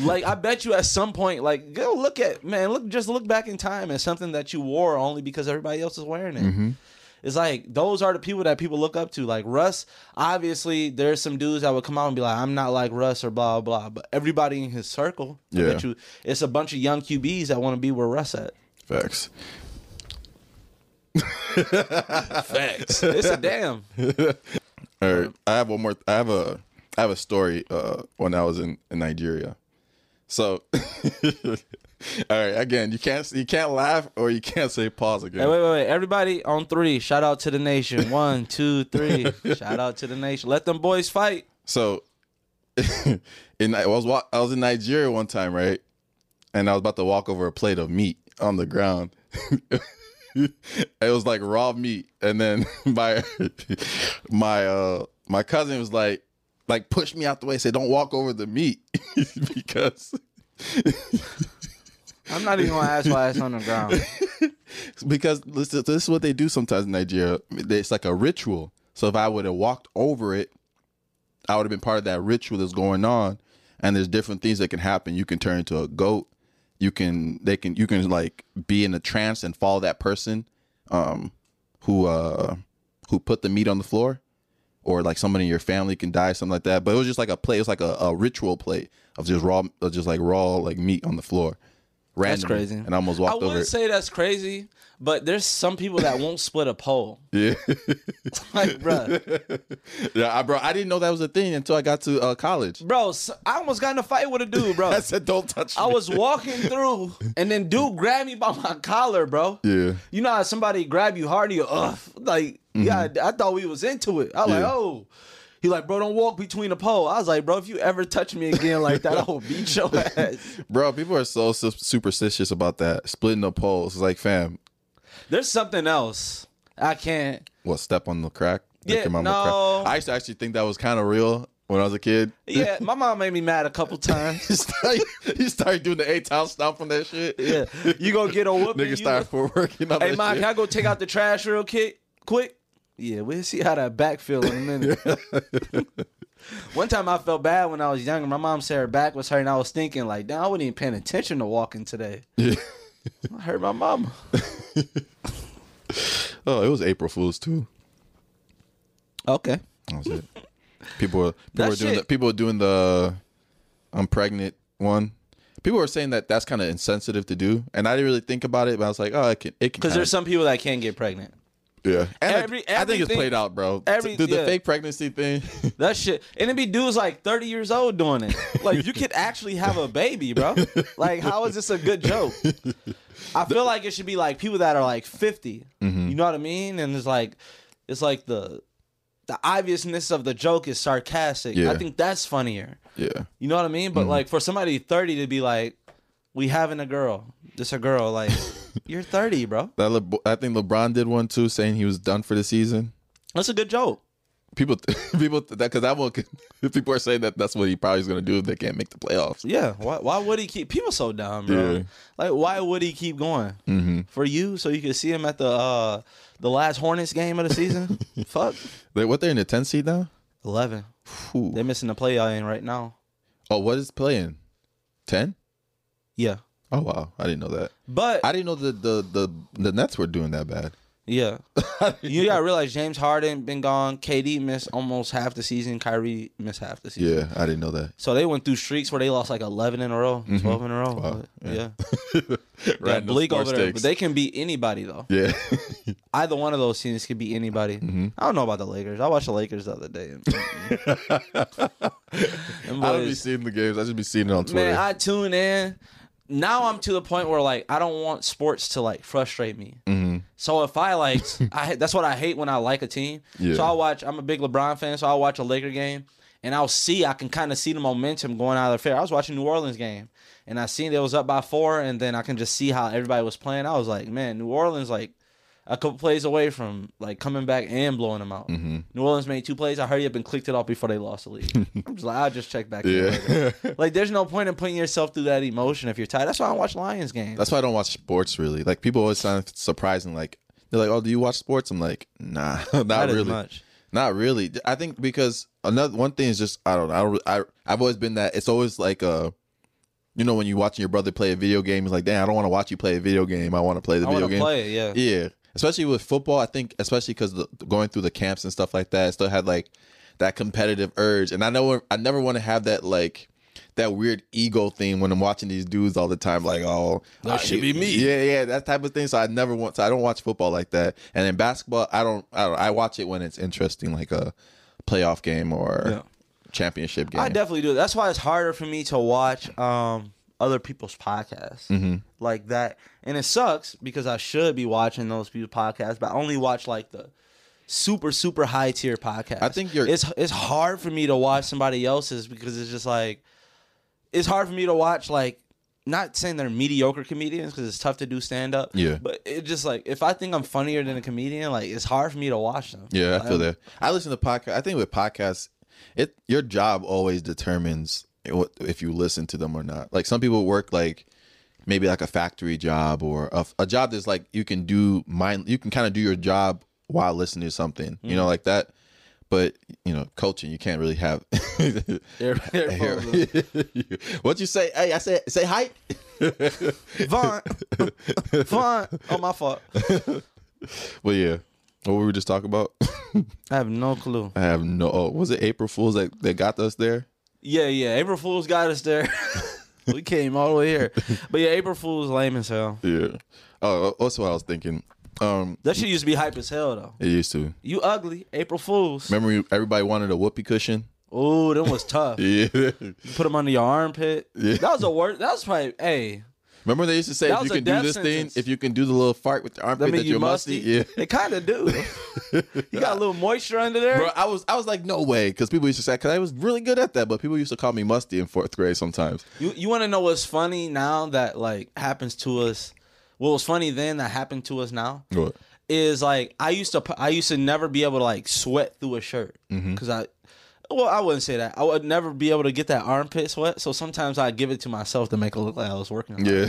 Like I bet you at some point, like go look at man, look just look back in time at something that you wore only because everybody else is wearing it. Mm-hmm. It's like those are the people that people look up to. Like Russ, obviously there's some dudes that would come out and be like, I'm not like Russ or blah blah. But everybody in his circle, I Yeah. bet you, it's a bunch of young QBs that want to be where Russ at. facts. Facts. it's a damn. All right, I have one more. I have a I have a story. Uh, when I was in, in Nigeria, so. All right, again, you can't you can't laugh or you can't say pause again. Hey, wait, wait, wait. Everybody on three. Shout out to the nation. One, two, three. Shout out to the nation. Let them boys fight. So in I was wa- I was in Nigeria one time, right? And I was about to walk over a plate of meat on the ground. it was like raw meat, and then my my uh my cousin was like like pushed me out the way, said, "Don't walk over the meat," because I'm not even gonna ask why it's on the ground. because this, this is what they do sometimes in Nigeria. It's like a ritual. So if I would have walked over it, I would have been part of that ritual that's going on. And there's different things that can happen. You can turn into a goat. You can they can you can like be in a trance and follow that person um who uh who put the meat on the floor. Or like somebody in your family can die, something like that. But it was just like a play. It was like a, a ritual play of just raw, of just like raw like meat on the floor. That's crazy. And I almost I walked over I wouldn't it. say that's crazy, but there's some people that won't split a pole. yeah. Like, bruh, Yeah, I, bro, I didn't know that was a thing until I got to uh, college. bro, so- I almost got in a fight with a dude, bro. I said, "Don't touch me." I was walking through, and then dude grabbed me by my collar, bro. Yeah. You know how somebody grab you hard and you, ugh, like, yeah, I thought we was into it. I was like, Mm-hmm. Oh. He like, bro, don't walk between the pole. I was like, bro, if you ever touch me again like that, I will beat your ass. bro. People are so su- superstitious about that splitting the poles. It's like, fam, There's something else. I can't. what step on the crack? Make Yeah, your mama no. cry. I used to actually think that was kind of real when I was a kid. Yeah, my mom made me mad a couple times. you started, you started doing the eight times stomp on that shit. Yeah, you gonna get a whooping. Nigga start for working on Hey, that mom, shit. can I go take out the trash real quick? Quick. Yeah, we'll see how that back feel in a minute. One time I felt bad when I was younger. My mom said her back was hurting. I was thinking like, damn, I wasn't even paying attention to walking today. Yeah. I hurt my mama. Oh, it was April Fools too. Okay. That was it. People were people were doing the, people were doing the I'm pregnant one. People were saying that that's kind of insensitive to do, and I didn't really think about it. But I was like, oh, it can it can Because there's some people that can't get pregnant. Yeah. And every- I think it's played out, bro. every- Dude, the yeah. fake pregnancy thing. That shit. And it be dudes like 30 years old doing it. Like, you could actually have a baby, bro. Like, how is this a good joke? I feel like it should be like people that are like 50. Mm-hmm. You know what I mean? And it's like, it's like the the obviousness of the joke is sarcastic. Yeah. I think that's funnier. yeah. You know what I mean? But like for somebody 30 to be like, we having a girl. This a girl. Like, you're 30, bro. That Le- I think LeBron did one too, saying he was done for the season. That's a good joke. People, people, that because that one, people are saying that that's what he probably is going to do if they can't make the playoffs. Yeah. Why, why would he keep people so dumb, bro? Yeah. Like, why would he keep going? Mm-hmm. For you, so you could see him at the uh the last Hornets game of the season? Fuck. They, what they're in the 10 seed now? 11. Whew. They're missing the play in right now. Oh, what is playing? 10? Yeah. Oh wow, I didn't know that. But, I didn't know the the the, the Nets were doing that bad. yeah. you gotta realize James Harden been gone. KD missed almost half the season. Kyrie missed half the season. Yeah, I didn't know that. So they went through streaks where they lost like 11 in a row, 12 in a row. Mm-hmm. Wow. But, yeah. Random Got bleak over there. But they can beat anybody, though. Yeah, Either one of those teams could beat anybody. Mm-hmm. I don't know about the Lakers. I watched the Lakers the other day. Them I don't be seeing the games. I just be seeing it on Twitter. Man, I tune in. Now I'm to the point where like I don't want sports to like frustrate me. Mm-hmm. So if I like, I that's what I hate when I like a team. Yeah. So I watch. I'm a big LeBron fan, so I will watch a Laker game, and I'll see. I can kind of see the momentum going out of the fair. I was watching New Orleans game, and I seen it was up by four, and then I can just see how everybody was playing. I was like, man, New Orleans like a couple plays away from like coming back and blowing them out. Mm-hmm. New Orleans made two plays. I hurried up and clicked it off before they lost the lead. I'm just like, I'll just check back. Yeah. like, there's no point in putting yourself through that emotion if you're tired. That's why I watch Lions games. That's why I don't watch sports really. Like people always sound surprising. Like they're like, "Oh, do you watch sports?" I'm like, "Nah, not, Not really. Not really." I think because another one thing is just I don't know. I don't. I I've always been that. It's always like uh, you know, when you're watching your brother play a video game, it's like, "Damn, I don't want to watch you play a video game. I want to play the I video want to game." play it. Yeah. Yeah, especially with football, I think especially because going through the camps and stuff like that, I still had like that competitive urge, and I know I never want to have that like that weird ego thing when I'm watching these dudes all the time, like oh That should be me. Yeah, yeah, that type of thing. So I never want. So I don't watch football like that, and in basketball, I don't. I don't. I watch it when it's interesting, like a playoff game or Yeah. championship game. I definitely do. That's why it's harder for me to watch um, other people's podcasts Mm-hmm. like that, and it sucks because I should be watching those people's podcasts, but I only watch like the super super high tier podcasts. I think you're- It's it's hard for me to watch somebody else's because it's just like it's hard for me to watch like not saying they're mediocre comedians because it's tough to do stand up. Yeah. But it just like if I think I'm funnier than a comedian, like it's hard for me to watch them. Yeah, I feel that. I listen to podcasts. I think with podcasts, it your job always determines if you listen to them or not. Like some people work like maybe like a factory job or a, a job that's like you can do mind. You can kind of do your job while listening to something. You know, mm-hmm. like that. But you know, coaching you can't really have. Ear- earphones. what you say? Hey, I said say hi. Vaughn. Vaughn. Oh my fault. Well, yeah. What were we just talking about? I have no clue. I have no. Oh, was it April Fools that, that got us there? Yeah, yeah. April Fool's got us there. we came all the way here. But yeah, April Fool's lame as hell. Yeah. Oh, that's what I was thinking. Um, That shit used to be hype as hell though. it used to. You ugly, April Fools. Remember, everybody wanted a whoopee cushion. Oh, that was tough. Yeah. You put them under your armpit. Yeah. That was a word. That was probably. Hey, Remember they used to say That if you can do this sentence. thing, if you can do the little fart with the that armpit, mean that you you're musty. musty. Yeah. They kind of do. you got a little moisture under there. Bro, I was I was like, no way, because people used to say, because I was really good at that, but people used to call me musty in fourth grade sometimes. You you want to know what's funny now that like happens to us? What was funny then that happened to us now? What? is like I used to I used to never be able to like sweat through a shirt Mm-hmm. because I well I wouldn't say that I would never be able to get that armpit sweat so sometimes I give it to myself to make it look like I was working. Yeah.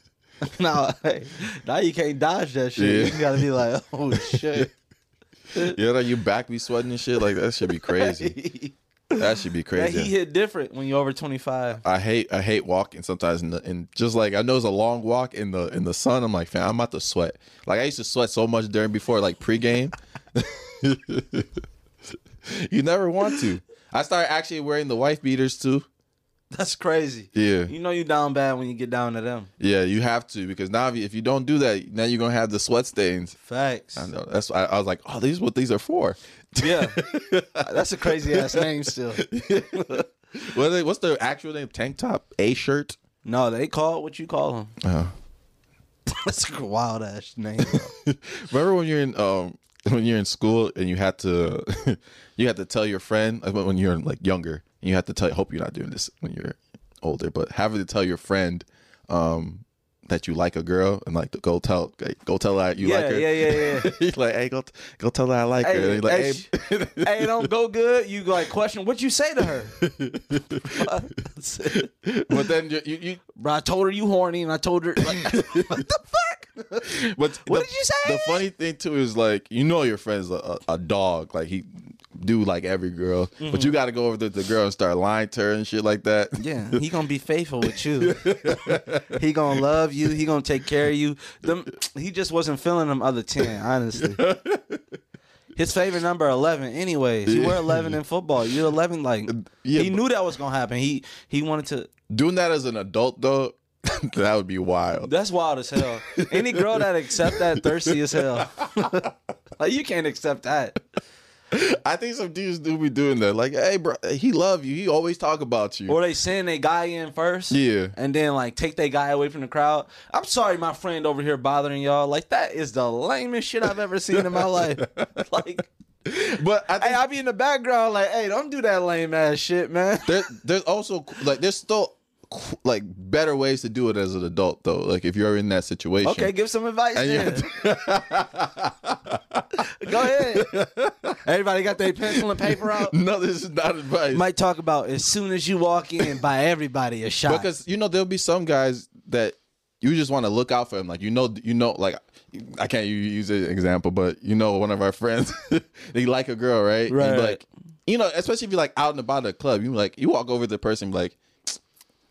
now hey, now you can't dodge that shit. Yeah. You gotta be like oh shit. yeah, like your back be sweating and shit. Like that should be crazy. that should be that crazy. he hit different when you're over twenty five. I hate I hate walking sometimes and just like I know it's a long walk in the in the sun. I'm like, fam, I'm about to sweat. Like I used to sweat so much during before like pregame. you never want to. I started actually wearing the wife beaters too. That's crazy. Yeah, You know you down bad when you get down to them. yeah, you have to because now if you, if you don't do that, now you're gonna have the sweat stains. Facts. I know. That's why I, I was like, oh, these what these are for. Yeah, that's a crazy ass name still. What they, what's the actual name? Tank top, a shirt. No, they call it what you call them. Oh. That's a wild ass name. Remember when you're in um when you're in school and you had to you had to tell your friend when you're like younger and you had to tell hope you're not doing this when you're older but having to tell your friend um that you like a girl and like to go tell go tell her you yeah, like her yeah, yeah, yeah. You're like hey go t- go tell her I like her and hey, like hey, hey, hey, don't go good. You like question what you say to her, but then you, you, you bro. I told her you horny, and I told her like, what the fuck? But What the- did you say? The funny thing too is like you know your friend's a, a, a dog, like he do like every girl, but you mm-hmm. got to go over to the girl and start lying to her and shit like that. Yeah, he gonna be faithful with you. he gonna love you. He gonna take care of you. Them, he just wasn't feeling them other ten, honestly. His favorite number eleven. Anyways, you were eleven in football. You're eleven. Like Yeah, he knew that was gonna happen. He he wanted to. Doing that as an adult though, that would be wild. That's wild as hell. Any girl that accept that thirsty as hell. like you can't accept that. I think some dudes do be doing that. Like, hey, bro, he love you. He always talk about you. Or they send a guy in first. Yeah. And then like take that guy away from the crowd. I'm sorry, my friend over here bothering y'all. Like that is the lamest shit I've ever seen in my life. like but I think Hey, I be in the background like, hey, don't do that lame ass shit, man. there, there's also like there's still like better ways to do it as an adult though. Like if you're in that situation. Okay, give some advice then. have Go ahead. Everybody got their pencil and paper out. no, this is not advice. Might talk about as soon as you walk in, buy everybody a shot. because you know there'll be some guys that you just want to look out for them. Like you know, you know, like I can't use an example, but you know, one of our friends, they like a girl, right? You Right. like, you know, especially if you're like out and about at a club, you like you walk over to the person, like,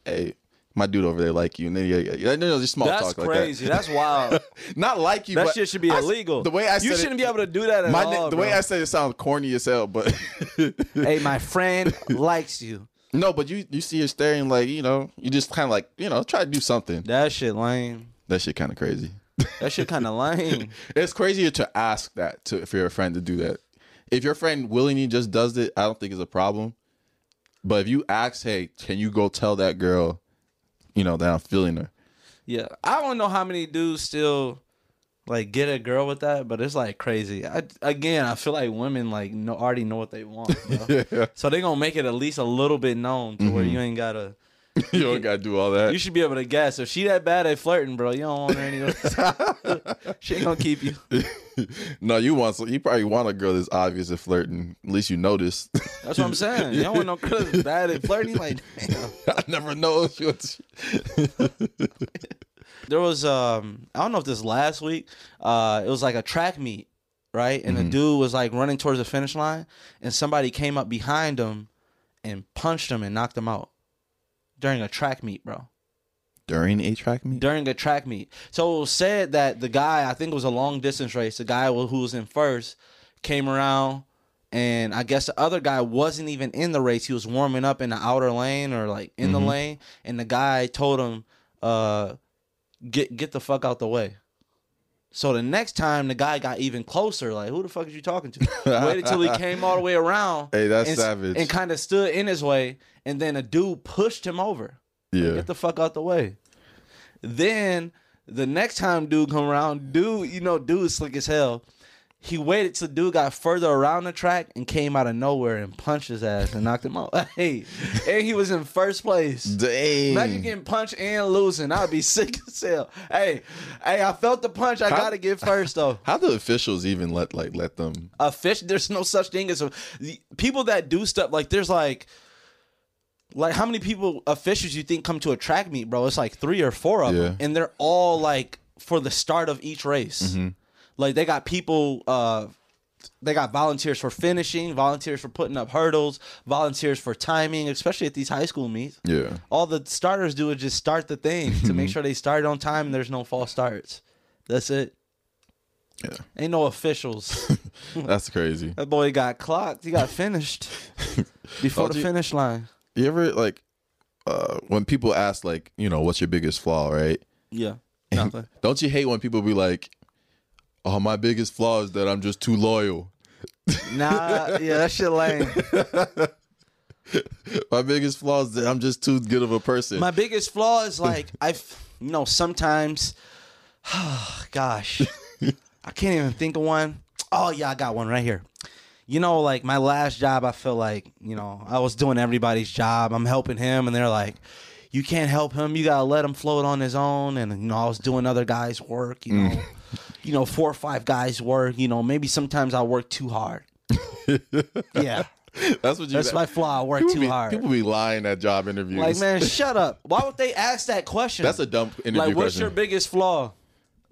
hey. My dude over there like you, and then yeah, yeah, yeah. No, no, just small That's talk like crazy. that. That's wild. Not like you. That but shit should be I s- illegal. The way I said you it- shouldn't be able to do that at my, all. the way. I said it sounds corny as hell, but hey, my friend likes you. no, but you you see her staring like you know you just kind of like you know try to do something. That shit lame. That shit kind of crazy. That shit kind of lame. It's crazier to ask that to if you're friend to do that. If your friend willingly just does it, I don't think it's a problem. But if you ask, hey, can you go tell that girl, you know, that I'm feeling her? Yeah, I don't know how many dudes still like get a girl with that, but it's like crazy. I, again, I feel like women like know, already know what they want, bro. so they gonna make it at least a little bit known to where mm-hmm. you ain't gotta. you don't gotta do all that. You should be able to guess if she that bad at flirting, bro. You don't want her anyway. she ain't gonna keep you. no, you want so you probably want a girl that's obvious at flirting. At least you notice. That's what I'm saying. You don't want no girl that's bad at flirting. Like, damn. I never know there was um I don't know if this last week uh it was like a track meet right and the dude was like running towards the finish line and somebody came up behind him and punched him and knocked him out during a track meet bro During a track meet. during a track meet so it was said that the guy I think it was a long distance race the guy who was in first came around and I guess the other guy wasn't even in the race he was warming up in the outer lane or like in the lane and the guy told him uh get get the fuck out the way. So the next time the guy got even closer, like who the fuck is you talking to? Waited till he came all the way around. Hey, that's and, savage. And kind of stood in his way, and then a dude pushed him over. Yeah. Get the fuck out the way. Then the next time dude come around, dude, you know, dude slick as hell. He waited till dude got further around the track and came out of nowhere and punched his ass and knocked him out. Hey, and he was in first place. Dang. Imagine getting punched and losing. I'd be sick as hell. Hey, hey, I felt the punch. I How- gotta get first though. How do officials even let like let them? A fish. There's no such thing as a the- people that do stuff like there's like. Like how many people officials you think come to a track meet, bro? It's like three or four of them, and they're all like for the start of each race. Mm-hmm. Like they got people, uh, they got volunteers for finishing, volunteers for putting up hurdles, volunteers for timing, especially at these high school meets. Yeah. All the starters do is just start the thing to make sure they start on time and there's no false starts. That's it. Yeah. Ain't no officials. That's crazy. that boy got clocked. He got finished before the you- finish line. You ever like uh when people ask like, you know, what's your biggest flaw, right? Yeah. Nothing. Don't you hate when people be like, "Oh, my biggest flaw is that I'm just too loyal." nah, yeah, that shit lame. My biggest flaw is that I'm just too good of a person. My biggest flaw is like I've you know sometimes gosh I can't even think of one. Oh yeah, I got one right here. You know, like my last job, I feel like you know I was doing everybody's job. I'm helping him, and they're like, "You can't help him. You gotta let him float on his own." And you know, I was doing other guys' work. You know, you know, four or five guys' work. You know, maybe sometimes I work too hard. yeah, That's what you. that's my flaw. I work people too be, hard. People be lying at job interviews. Like, man, shut up. Why would they ask that question? that's a dumb interview like, what's question. your biggest flaw?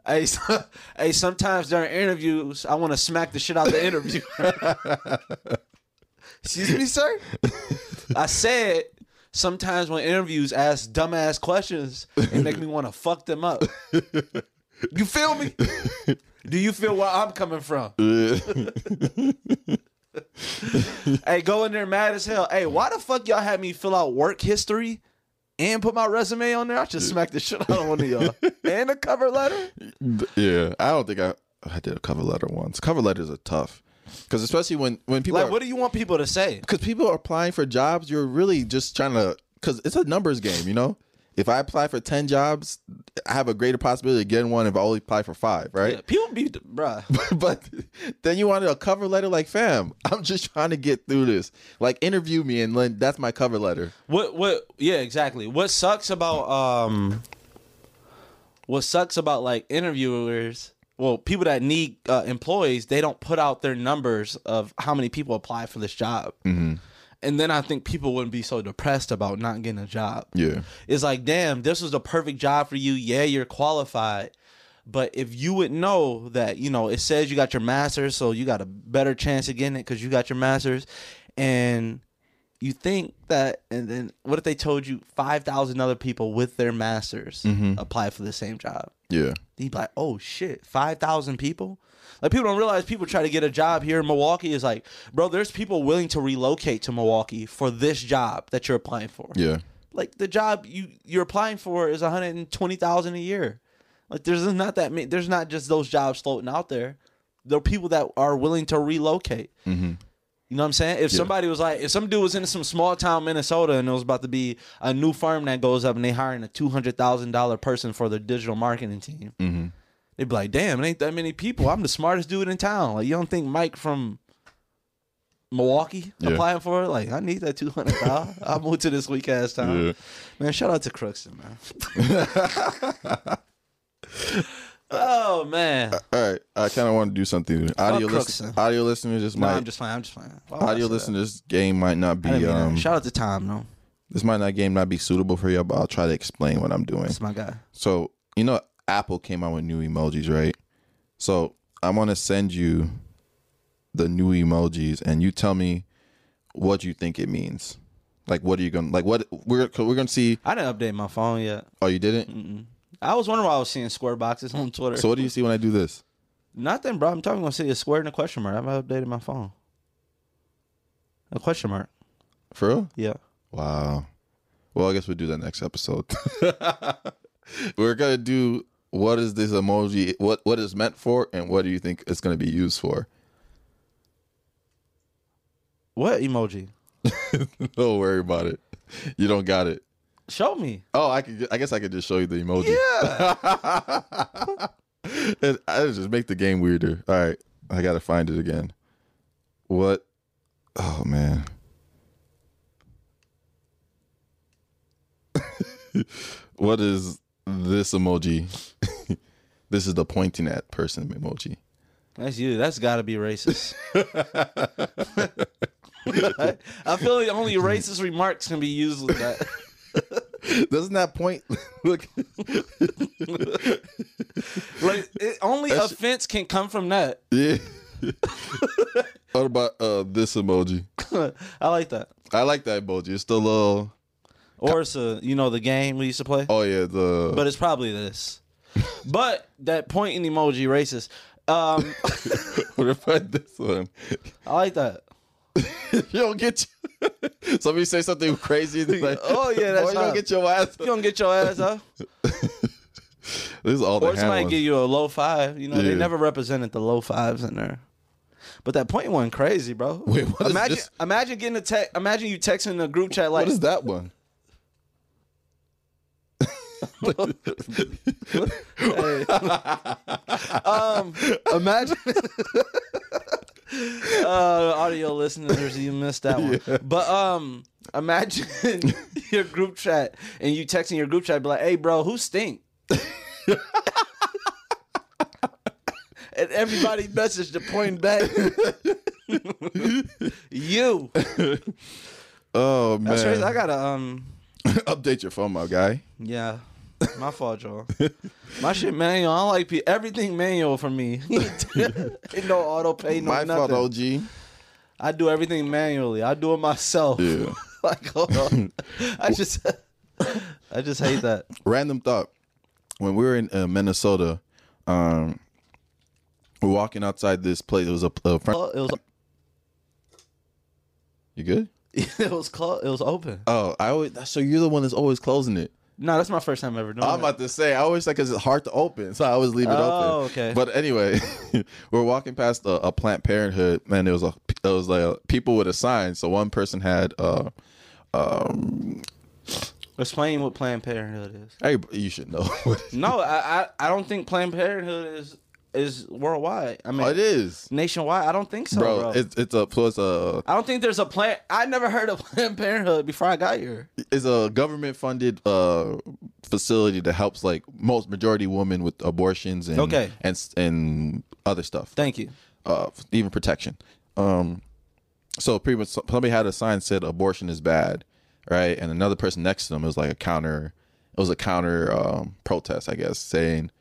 Hey, so- hey, sometimes during interviews, I want to smack the shit out of the interview. Excuse me, sir. I said sometimes when interviews ask dumbass questions, it make me want to fuck them up. You feel me? Do you feel where I'm coming from? hey, go in there mad as hell. Hey, why the fuck y'all had me fill out work history and put my resume on there? I should smack the shit out of one of y'all. and a cover letter? yeah, I don't think I. I did a cover letter once. Cover letters are tough because especially when when people Like, are, what do you want people to say? because people are applying for jobs, you're really just trying to because it's a numbers game, you know. If I apply for ten jobs, I have a greater possibility of getting one if I only apply for five, right? Yeah, people be, bruh. but then you wanted a cover letter like, fam, I'm just trying to get through this. Like, interview me, and then that's my cover letter. What what yeah, exactly. What sucks about um what sucks about like interviewers, well, people that need uh, employees, they don't put out their numbers of how many people apply for this job. Mm-hmm. And then I think people wouldn't be so depressed about not getting a job. Yeah. It's like, damn, this was the perfect job for you. Yeah, you're qualified. But if you would know that, you know, it says you got your master's, so you got a better chance of getting it because you got your master's. And you think that, and then what if they told you 5,000 other people with their masters mm-hmm. apply for the same job? Yeah. You'd be like, oh shit, 5,000 people? Like, people don't realize people try to get a job here in Milwaukee. Is like, bro, there's people willing to relocate to Milwaukee for this job that you're applying for Yeah. like the job you you're applying for is 120,000 a year. Like there's not that many there's not just those jobs floating out there. There are people that are willing to relocate. Mm-hmm. You know what I'm saying? If somebody was like, if some dude was in some small town Minnesota and it was about to be a new firm that goes up and they hiring a two hundred thousand dollar person for their digital marketing team, Mm-hmm. They'd be like, "Damn, it ain't that many people. I'm the smartest dude in town." Like, you don't think Mike from Milwaukee Yeah. applying for it? Like, I need that two hundred thousand. I'll move to this weak ass town. Yeah. Man, shout out to Crookston, man. oh man, All right, I kind of want to do something. Audio, listen, audio listeners, this no, might I'm just playing. I'm just playing. Audio that? listeners, this game might not be that. um, shout out to Tom. No, this might not game not be suitable for you, but I'll try to explain what I'm doing. that's my guy. So you know, Apple came out with new emojis, right? So I'm gonna send you the new emojis, and you tell me what you think it means. Like, what are you gonna like? What we're we're gonna see? I didn't update my phone yet. Oh, you didn't. I was wondering why I was seeing square boxes on Twitter. So what do you see when I do this? Nothing, bro. I'm talking. Gonna see a square and a question mark. I haven't updated my phone. A question mark. For real? Yeah. Wow. Well, I guess we'll do that next episode. We're gonna do what is this emoji? What what is meant for, and what do you think it's gonna be used for? What emoji? Don't worry about it. You don't got it. Show me. Oh, I could. I guess I could just show you the emoji. Yeah. It- I just make the game weirder. All right, I gotta find it again. What? Oh man. what is this emoji? this is the pointing at person emoji. That's you. That's got to be racist. I feel the only racist remarks can be used with that. Doesn't that point? Look, Like, it, only offense can come from that. yeah. what about uh this emoji? I like that. I like that emoji. It's the little. Or it's a, you know, the game we used to play. Oh yeah, the. But it's probably this. but that pointing emoji racist. Um, what about this one? I like that. you don't get. you. Somebody say something crazy. Like, Oh, yeah, that's Boy, you don't get your ass. You don't get your ass up. This is all the Or somebody ones. give you a low five. You know, Yeah. they never represented the low fives in there. But that point one crazy, bro. Wait, what is imagine imagine getting a text imagine you texting a group chat like What is that one? um imagine uh audio listeners you missed that one. But um imagine your group chat and you texting your group chat be like, hey bro, who stink? and everybody messaged the point back. you. Oh man! That's crazy. I gotta um update your phone, my guy. yeah. My fault, y'all. My shit manual. I don't like pe- everything manual for me. Ain't no auto pay, no my nothing. fault, OG. I do everything manually. I do it myself. Yeah. like, hold on. I just, I just hate that. Random thought. When we were in uh, Minnesota, um, we're walking outside this place. It was a, a friend. Oh, It was, You good? it was closed. It was open. Oh, I always. So you're the one that's always closing it. No, that's my first time ever doing it. I'm it. about to say. I always like because it's hard to open, so I always leave it Oh, open. okay. But anyway, we're walking past a, a Planned Parenthood, and it was a there was like a, people with a sign. So one person had uh, um, Explain what Planned Parenthood is. hey, you should know. No, I, I, I don't think Planned Parenthood is is worldwide. I mean, oh, it is, nationwide. I don't think so, bro. bro. It's it's a plus. a I don't think there's a plan. I never heard of Planned Parenthood before I got here. it's a government funded uh facility that helps like most majority women with abortions and Okay. and and other stuff. Thank you. uh, even protection. Um, so pretty much somebody had a sign said abortion is bad, right? And another person next to them was like a counter. It was a counter um, protest, I guess, saying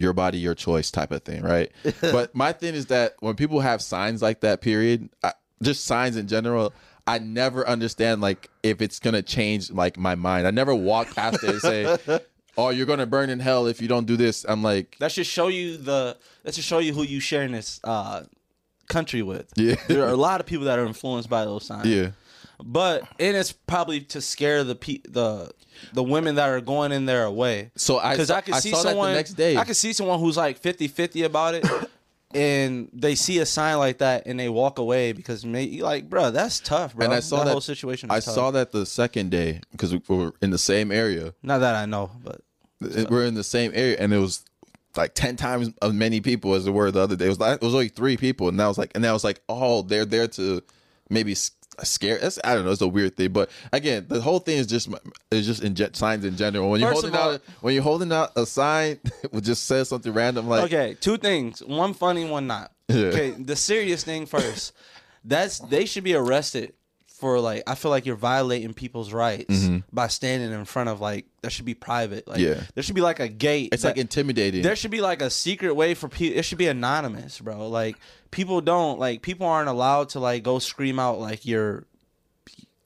your body, your choice type of thing, right? but my thing is that when people have signs like that, period, I, just signs in general. I never understand like if it's gonna change like my mind. I never walk past it and say, "Oh, you're gonna burn in hell if you don't do this." I'm like, That should show you the. That should show you who you sharing this uh, country with. Yeah. there are a lot of people that are influenced by those signs. yeah, but and it's probably to scare the pe- the the women that are going in there away. So I because I could I see someone next day. I could see someone who's like 50-50 about it. And they see a sign like that and they walk away because maybe like, bro, that's tough, bro. and I saw that, whole situation. I tough. saw that the second day because we were in the same area. Not that I know, but It- We're in the same area, and it was like ten times as many people as there were the other day. It was like it was only three people, and that was like, and that was like, oh, they're there to maybe s- scare. It's, I don't know. It's a weird thing, but again, the whole thing is just is just in signs in general. When you're First holding all- out when you're holding out a sign, it just says something random like, Okay, two things. One funny, one not. Yeah. Okay, the serious thing first. That's they should be arrested for like I feel like you're violating people's rights by standing in front of like that should be private. Like Mm-hmm. Yeah. there should be like a gate. it's like intimidating. there should be like a secret way for people. It should be anonymous, bro. Like people don't like people aren't allowed to like go scream out like you're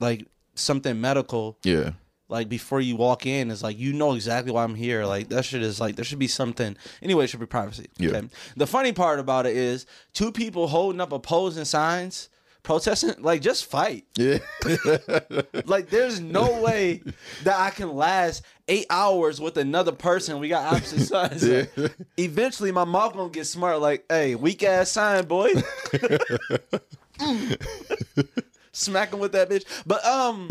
like something medical yeah, like before you walk in is like you know exactly why I'm here. Like that shit is like there should be something. Anyway, it should be privacy. Yeah. The funny part about it is two people holding up opposing signs, protesting. Like just fight. yeah, Like there's no way that I can last eight hours with another person. We got opposite signs. Like, eventually, my mouth gonna get smart. Like, hey, weak ass sign, boy. Smacking with that bitch. But um,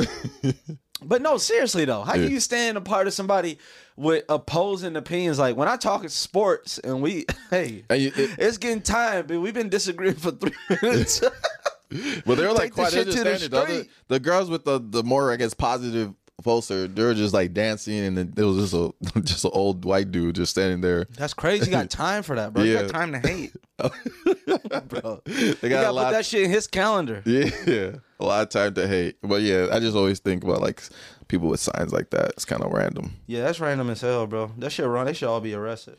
but no, seriously though, how Yeah. can you stand a part of somebody with opposing opinions? Like when I talk sports and we, hey, And you- it- it's getting time, but we've been disagreeing for three minutes. But they were like Take the quite to the. The, the girls with the the more I guess positive poster, they were just like dancing, and then there was just a just an old white dude just standing there. That's crazy. You got time for that, bro. You Yeah. got time to hate, bro. They You got lot. put that shit in his calendar. yeah, a lot of time to hate. But yeah, I just always think about like people with signs like that. It's kind of random. Yeah, that's random as hell, bro. That shit wrong. They should all be arrested.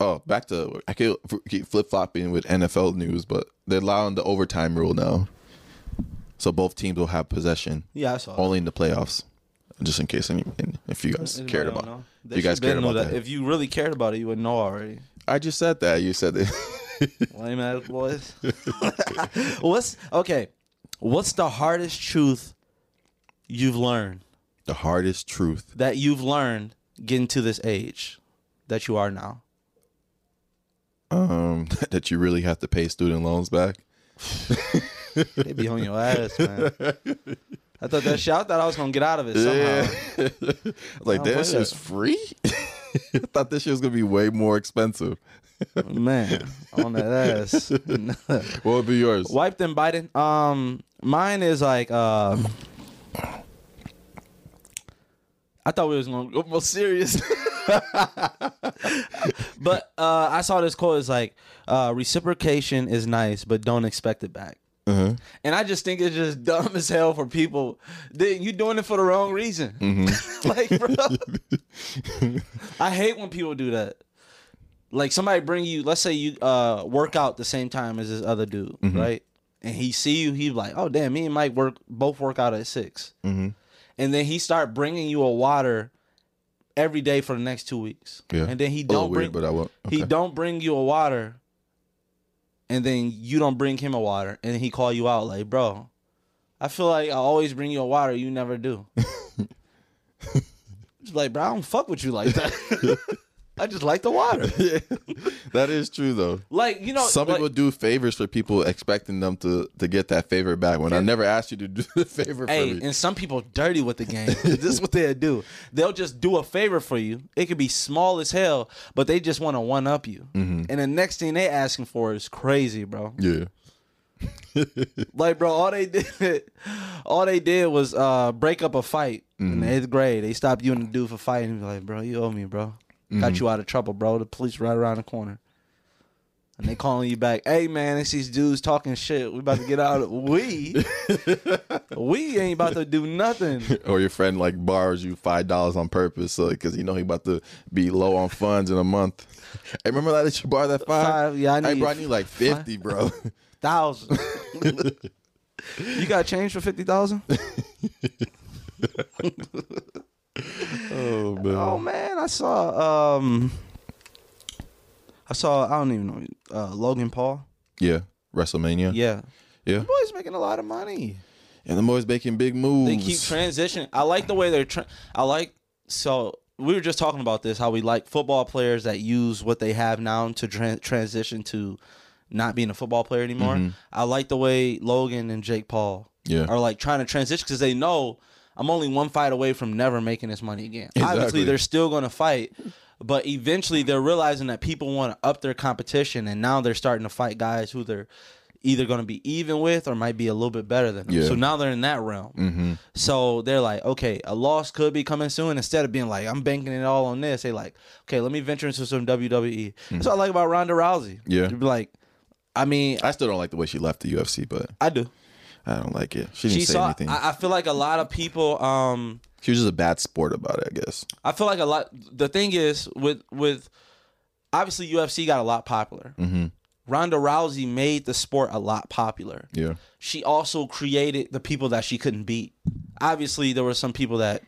Oh, back to I could keep flip flopping with NFL news, but they're allowing the overtime rule now, so both teams will have possession Yeah, I saw. only in the playoffs. Just in case any, if you guys Anybody cared about, know? if They you guys cared about that. If you really cared about it, you would know already. I just said that. You said it. Lame ass boys. What's okay? What's the hardest truth you've learned the hardest truth. that you've learned getting to this age that you are now? Um, that you really have to pay student loans back. They be on your ass, man. I thought that shit. I thought I was gonna get out of it somehow. Like this wait a- is free. I thought this shit was gonna be way more expensive. Man, on that ass. What would be yours? Wipe them, Biden. Um, mine is like uh, I thought we was gonna go more serious, but uh, I saw this quote. It's like uh, reciprocation is nice, but don't expect it back. Uh-huh. And I just think it's just dumb as hell for people. Then you doing it for the wrong reason. Mm-hmm. like, bro, I hate when people do that. Like somebody bring you, let's say you uh work out the same time as this other dude, Mm-hmm. right? And he see you, he like, oh damn, me and Mike work both work out at 6 Mm-hmm. And then he start bringing you a water every day for the next two weeks. Yeah. And then he oh, don't weird, bring, but I won't. he don't bring you a water, and then you don't bring him a water, and he call you out like, bro, I feel like I always bring you a water, you never do. Like, bro, I don't fuck with you like that. I just like the water. yeah, that is true though. Like you know, Some like- people do favors for people expecting them to to get that favor back when I never asked you to do the favor Hey, for me. and some people dirty with the game. this is what they'll do. They'll just do a favor for you. It could be small as hell, but they just want to one up you. Mm-hmm. And the next thing they asking for is crazy, bro. Yeah. Like, bro, all they did, all they did was uh, break up a fight in Mm-hmm. the eighth grade. They stopped you and the dude for fighting. Like, bro, you owe me, bro. Mm-hmm. Got you out of trouble, bro. The police right around the corner. And they calling you back. Hey man, it's these dudes talking shit. We about to get out of we. we ain't about to do nothing. Or your friend like borrows you five dollars on purpose, so because you know he about to be low on funds in a month. Hey, remember that that you borrowed that five? Five, yeah, I I need brought you like fifty, bro. Thousand. you got change for fifty thousand? Oh man. Oh man, I saw um I saw I don't even know uh Logan Paul. Yeah. WrestleMania. Yeah. Yeah. Boy's making a lot of money. And the boys making big moves. They keep transitioning. I like the way they're tra- I like so we were just talking about this how we like football players that use what they have now to tran transition to not being a football player anymore. I like the way Logan and Jake Paul Yeah. are like trying to transition because they know I'm only one fight away from never making this money again. Obviously, they're still going to fight, But eventually, they're realizing that people want to up their competition, and now they're starting to fight guys who they're either going to be even with or might be a little bit better than them. Yeah. So now they're in that realm. Mm-hmm. So they're like, okay, a loss could be coming soon. Instead of being like, I'm banking it all on this, they like, okay, let me venture into some WWE. That's mm-hmm. what I like about Ronda Rousey. Yeah. You'd be like, I mean, I still don't like the way she left the UFC, but I do. I don't like it. She didn't She say saw. anything. I, I feel like a lot of people. Um, she was just a bad sport about it, I guess. I feel like a lot. The thing is, with with obviously UFC got a lot popular. Mm-hmm. Ronda Rousey made the sport a lot popular. Yeah. She also created the people that she couldn't beat. Obviously, there were some people that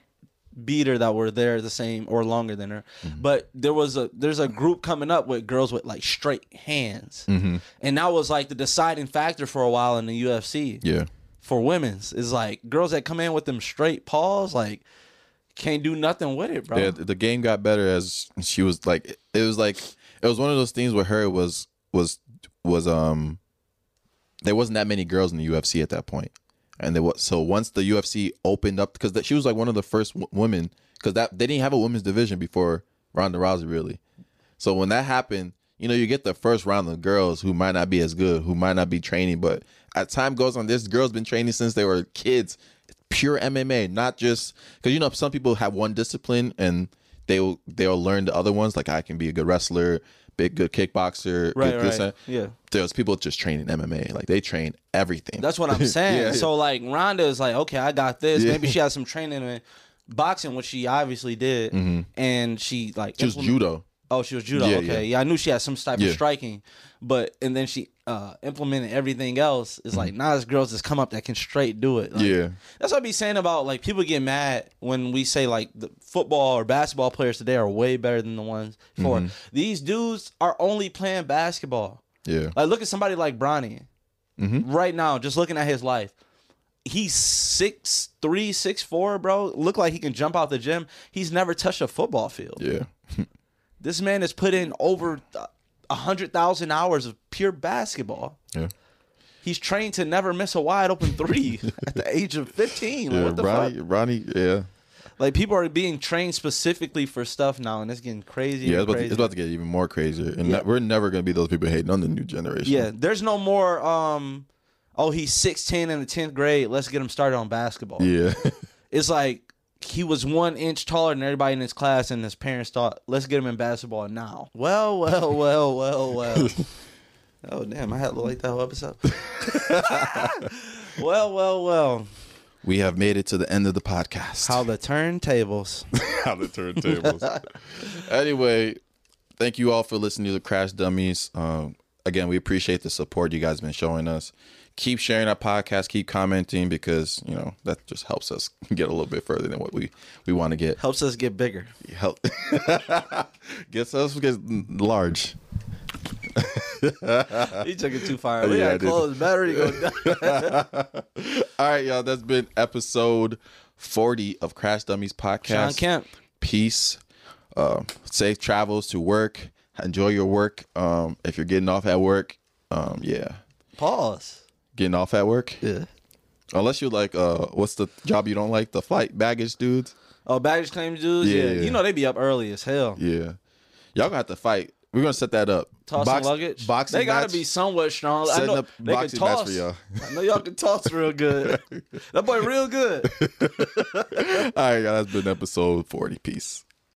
beat her that were there the same or longer than her. Mm-hmm. But there was a there's a group coming up with girls with like straight hands, Mm-hmm. and that was like the deciding factor for a while in the UFC Yeah. for women's is like girls that come in with them straight paws like can't do nothing with it, bro. Yeah, the game got better as she was like it was like it was one of those things where her was was was um there wasn't that many girls in the UFC at that point. And they was so once the UFC opened up because she was like one of the first w- women because that they didn't have a women's division before Ronda Rousey really. So when that happened, you know, you get the first round of girls who might not be as good, who might not be training, but as time goes on, this girl's been training since they were kids. Pure MMA, not just because you know some people have one discipline and they'll they'll learn the other ones. Like I can be a good wrestler, big good kickboxer, Right, good, right. that. Yeah. There's people just training MMA, like they train everything. That's what I'm saying. Yeah. So like Ronda is like, okay, I got this. Yeah. Maybe she has some training in boxing, which she obviously did, and she like Mm-hmm. She was judo. Oh, she was judo. Yeah, okay, yeah. I knew she had some type of striking, but and then she uh implemented everything else. It's like nah, this girls just come up that can straight do it. Like, Mm-hmm. Yeah. that's what I be saying about like people get mad when we say like the football or basketball players today are way better than the ones before. Mm-hmm. These dudes are only playing basketball. Yeah. Like look at somebody like Bronny. Mm-hmm. Right now, just looking at his life. He's six three, six four, bro. Look like he can jump out the gym. He's never touched a football field. Yeah. This man has put in over a hundred thousand hours of pure basketball. Yeah. He's trained to never miss a wide open three at the age of fifteen. Yeah. what the Ronnie, fuck? Ronnie, yeah. Like people are being trained specifically for stuff now, and it's getting crazy. Yeah, it's about, to, it's about to get even more crazy, And Yeah. we're never going to be those people hating on the new generation. Yeah, there's no more. Um, oh, he's sixteen in the tenth grade. Let's get him started on basketball. Yeah. It's like he was one inch taller than everybody in his class, and his parents thought, "Let's get him in basketball now." Well, well, well, well, well. oh damn, I had to like that whole episode. well, well, well. we have made it to the end of the podcast. How the turntables. How the turntables. anyway, thank you all for listening to the Crash Dummies. Um, again, we appreciate the support you guys have been showing us. Keep sharing our podcast, keep commenting because you know that just helps us get a little bit further than what we we want to get. Helps us get bigger. Help gets us get large. You took it too far. We Yeah, gotta close. Battery go down. All right, y'all. That's been episode forty of Crash Dummies podcast. Sean Kemp. peace, uh, safe travels to work. Enjoy your work. Um, if you're getting off at work, um, yeah, Pause. Getting off at work. Yeah. Unless you're like, uh, what's the job you don't like? The flight baggage dudes. Oh, baggage claim dudes. Yeah, Yeah. You know they be up early as hell. Yeah, y'all gonna have to fight. We're gonna set that up. Tossing Box- luggage. boxing they gotta match. be somewhat strong. I know up they can toss. for y'all. I know y'all can toss real good. that boy real good. All right, y'all. That's been episode forty. Peace.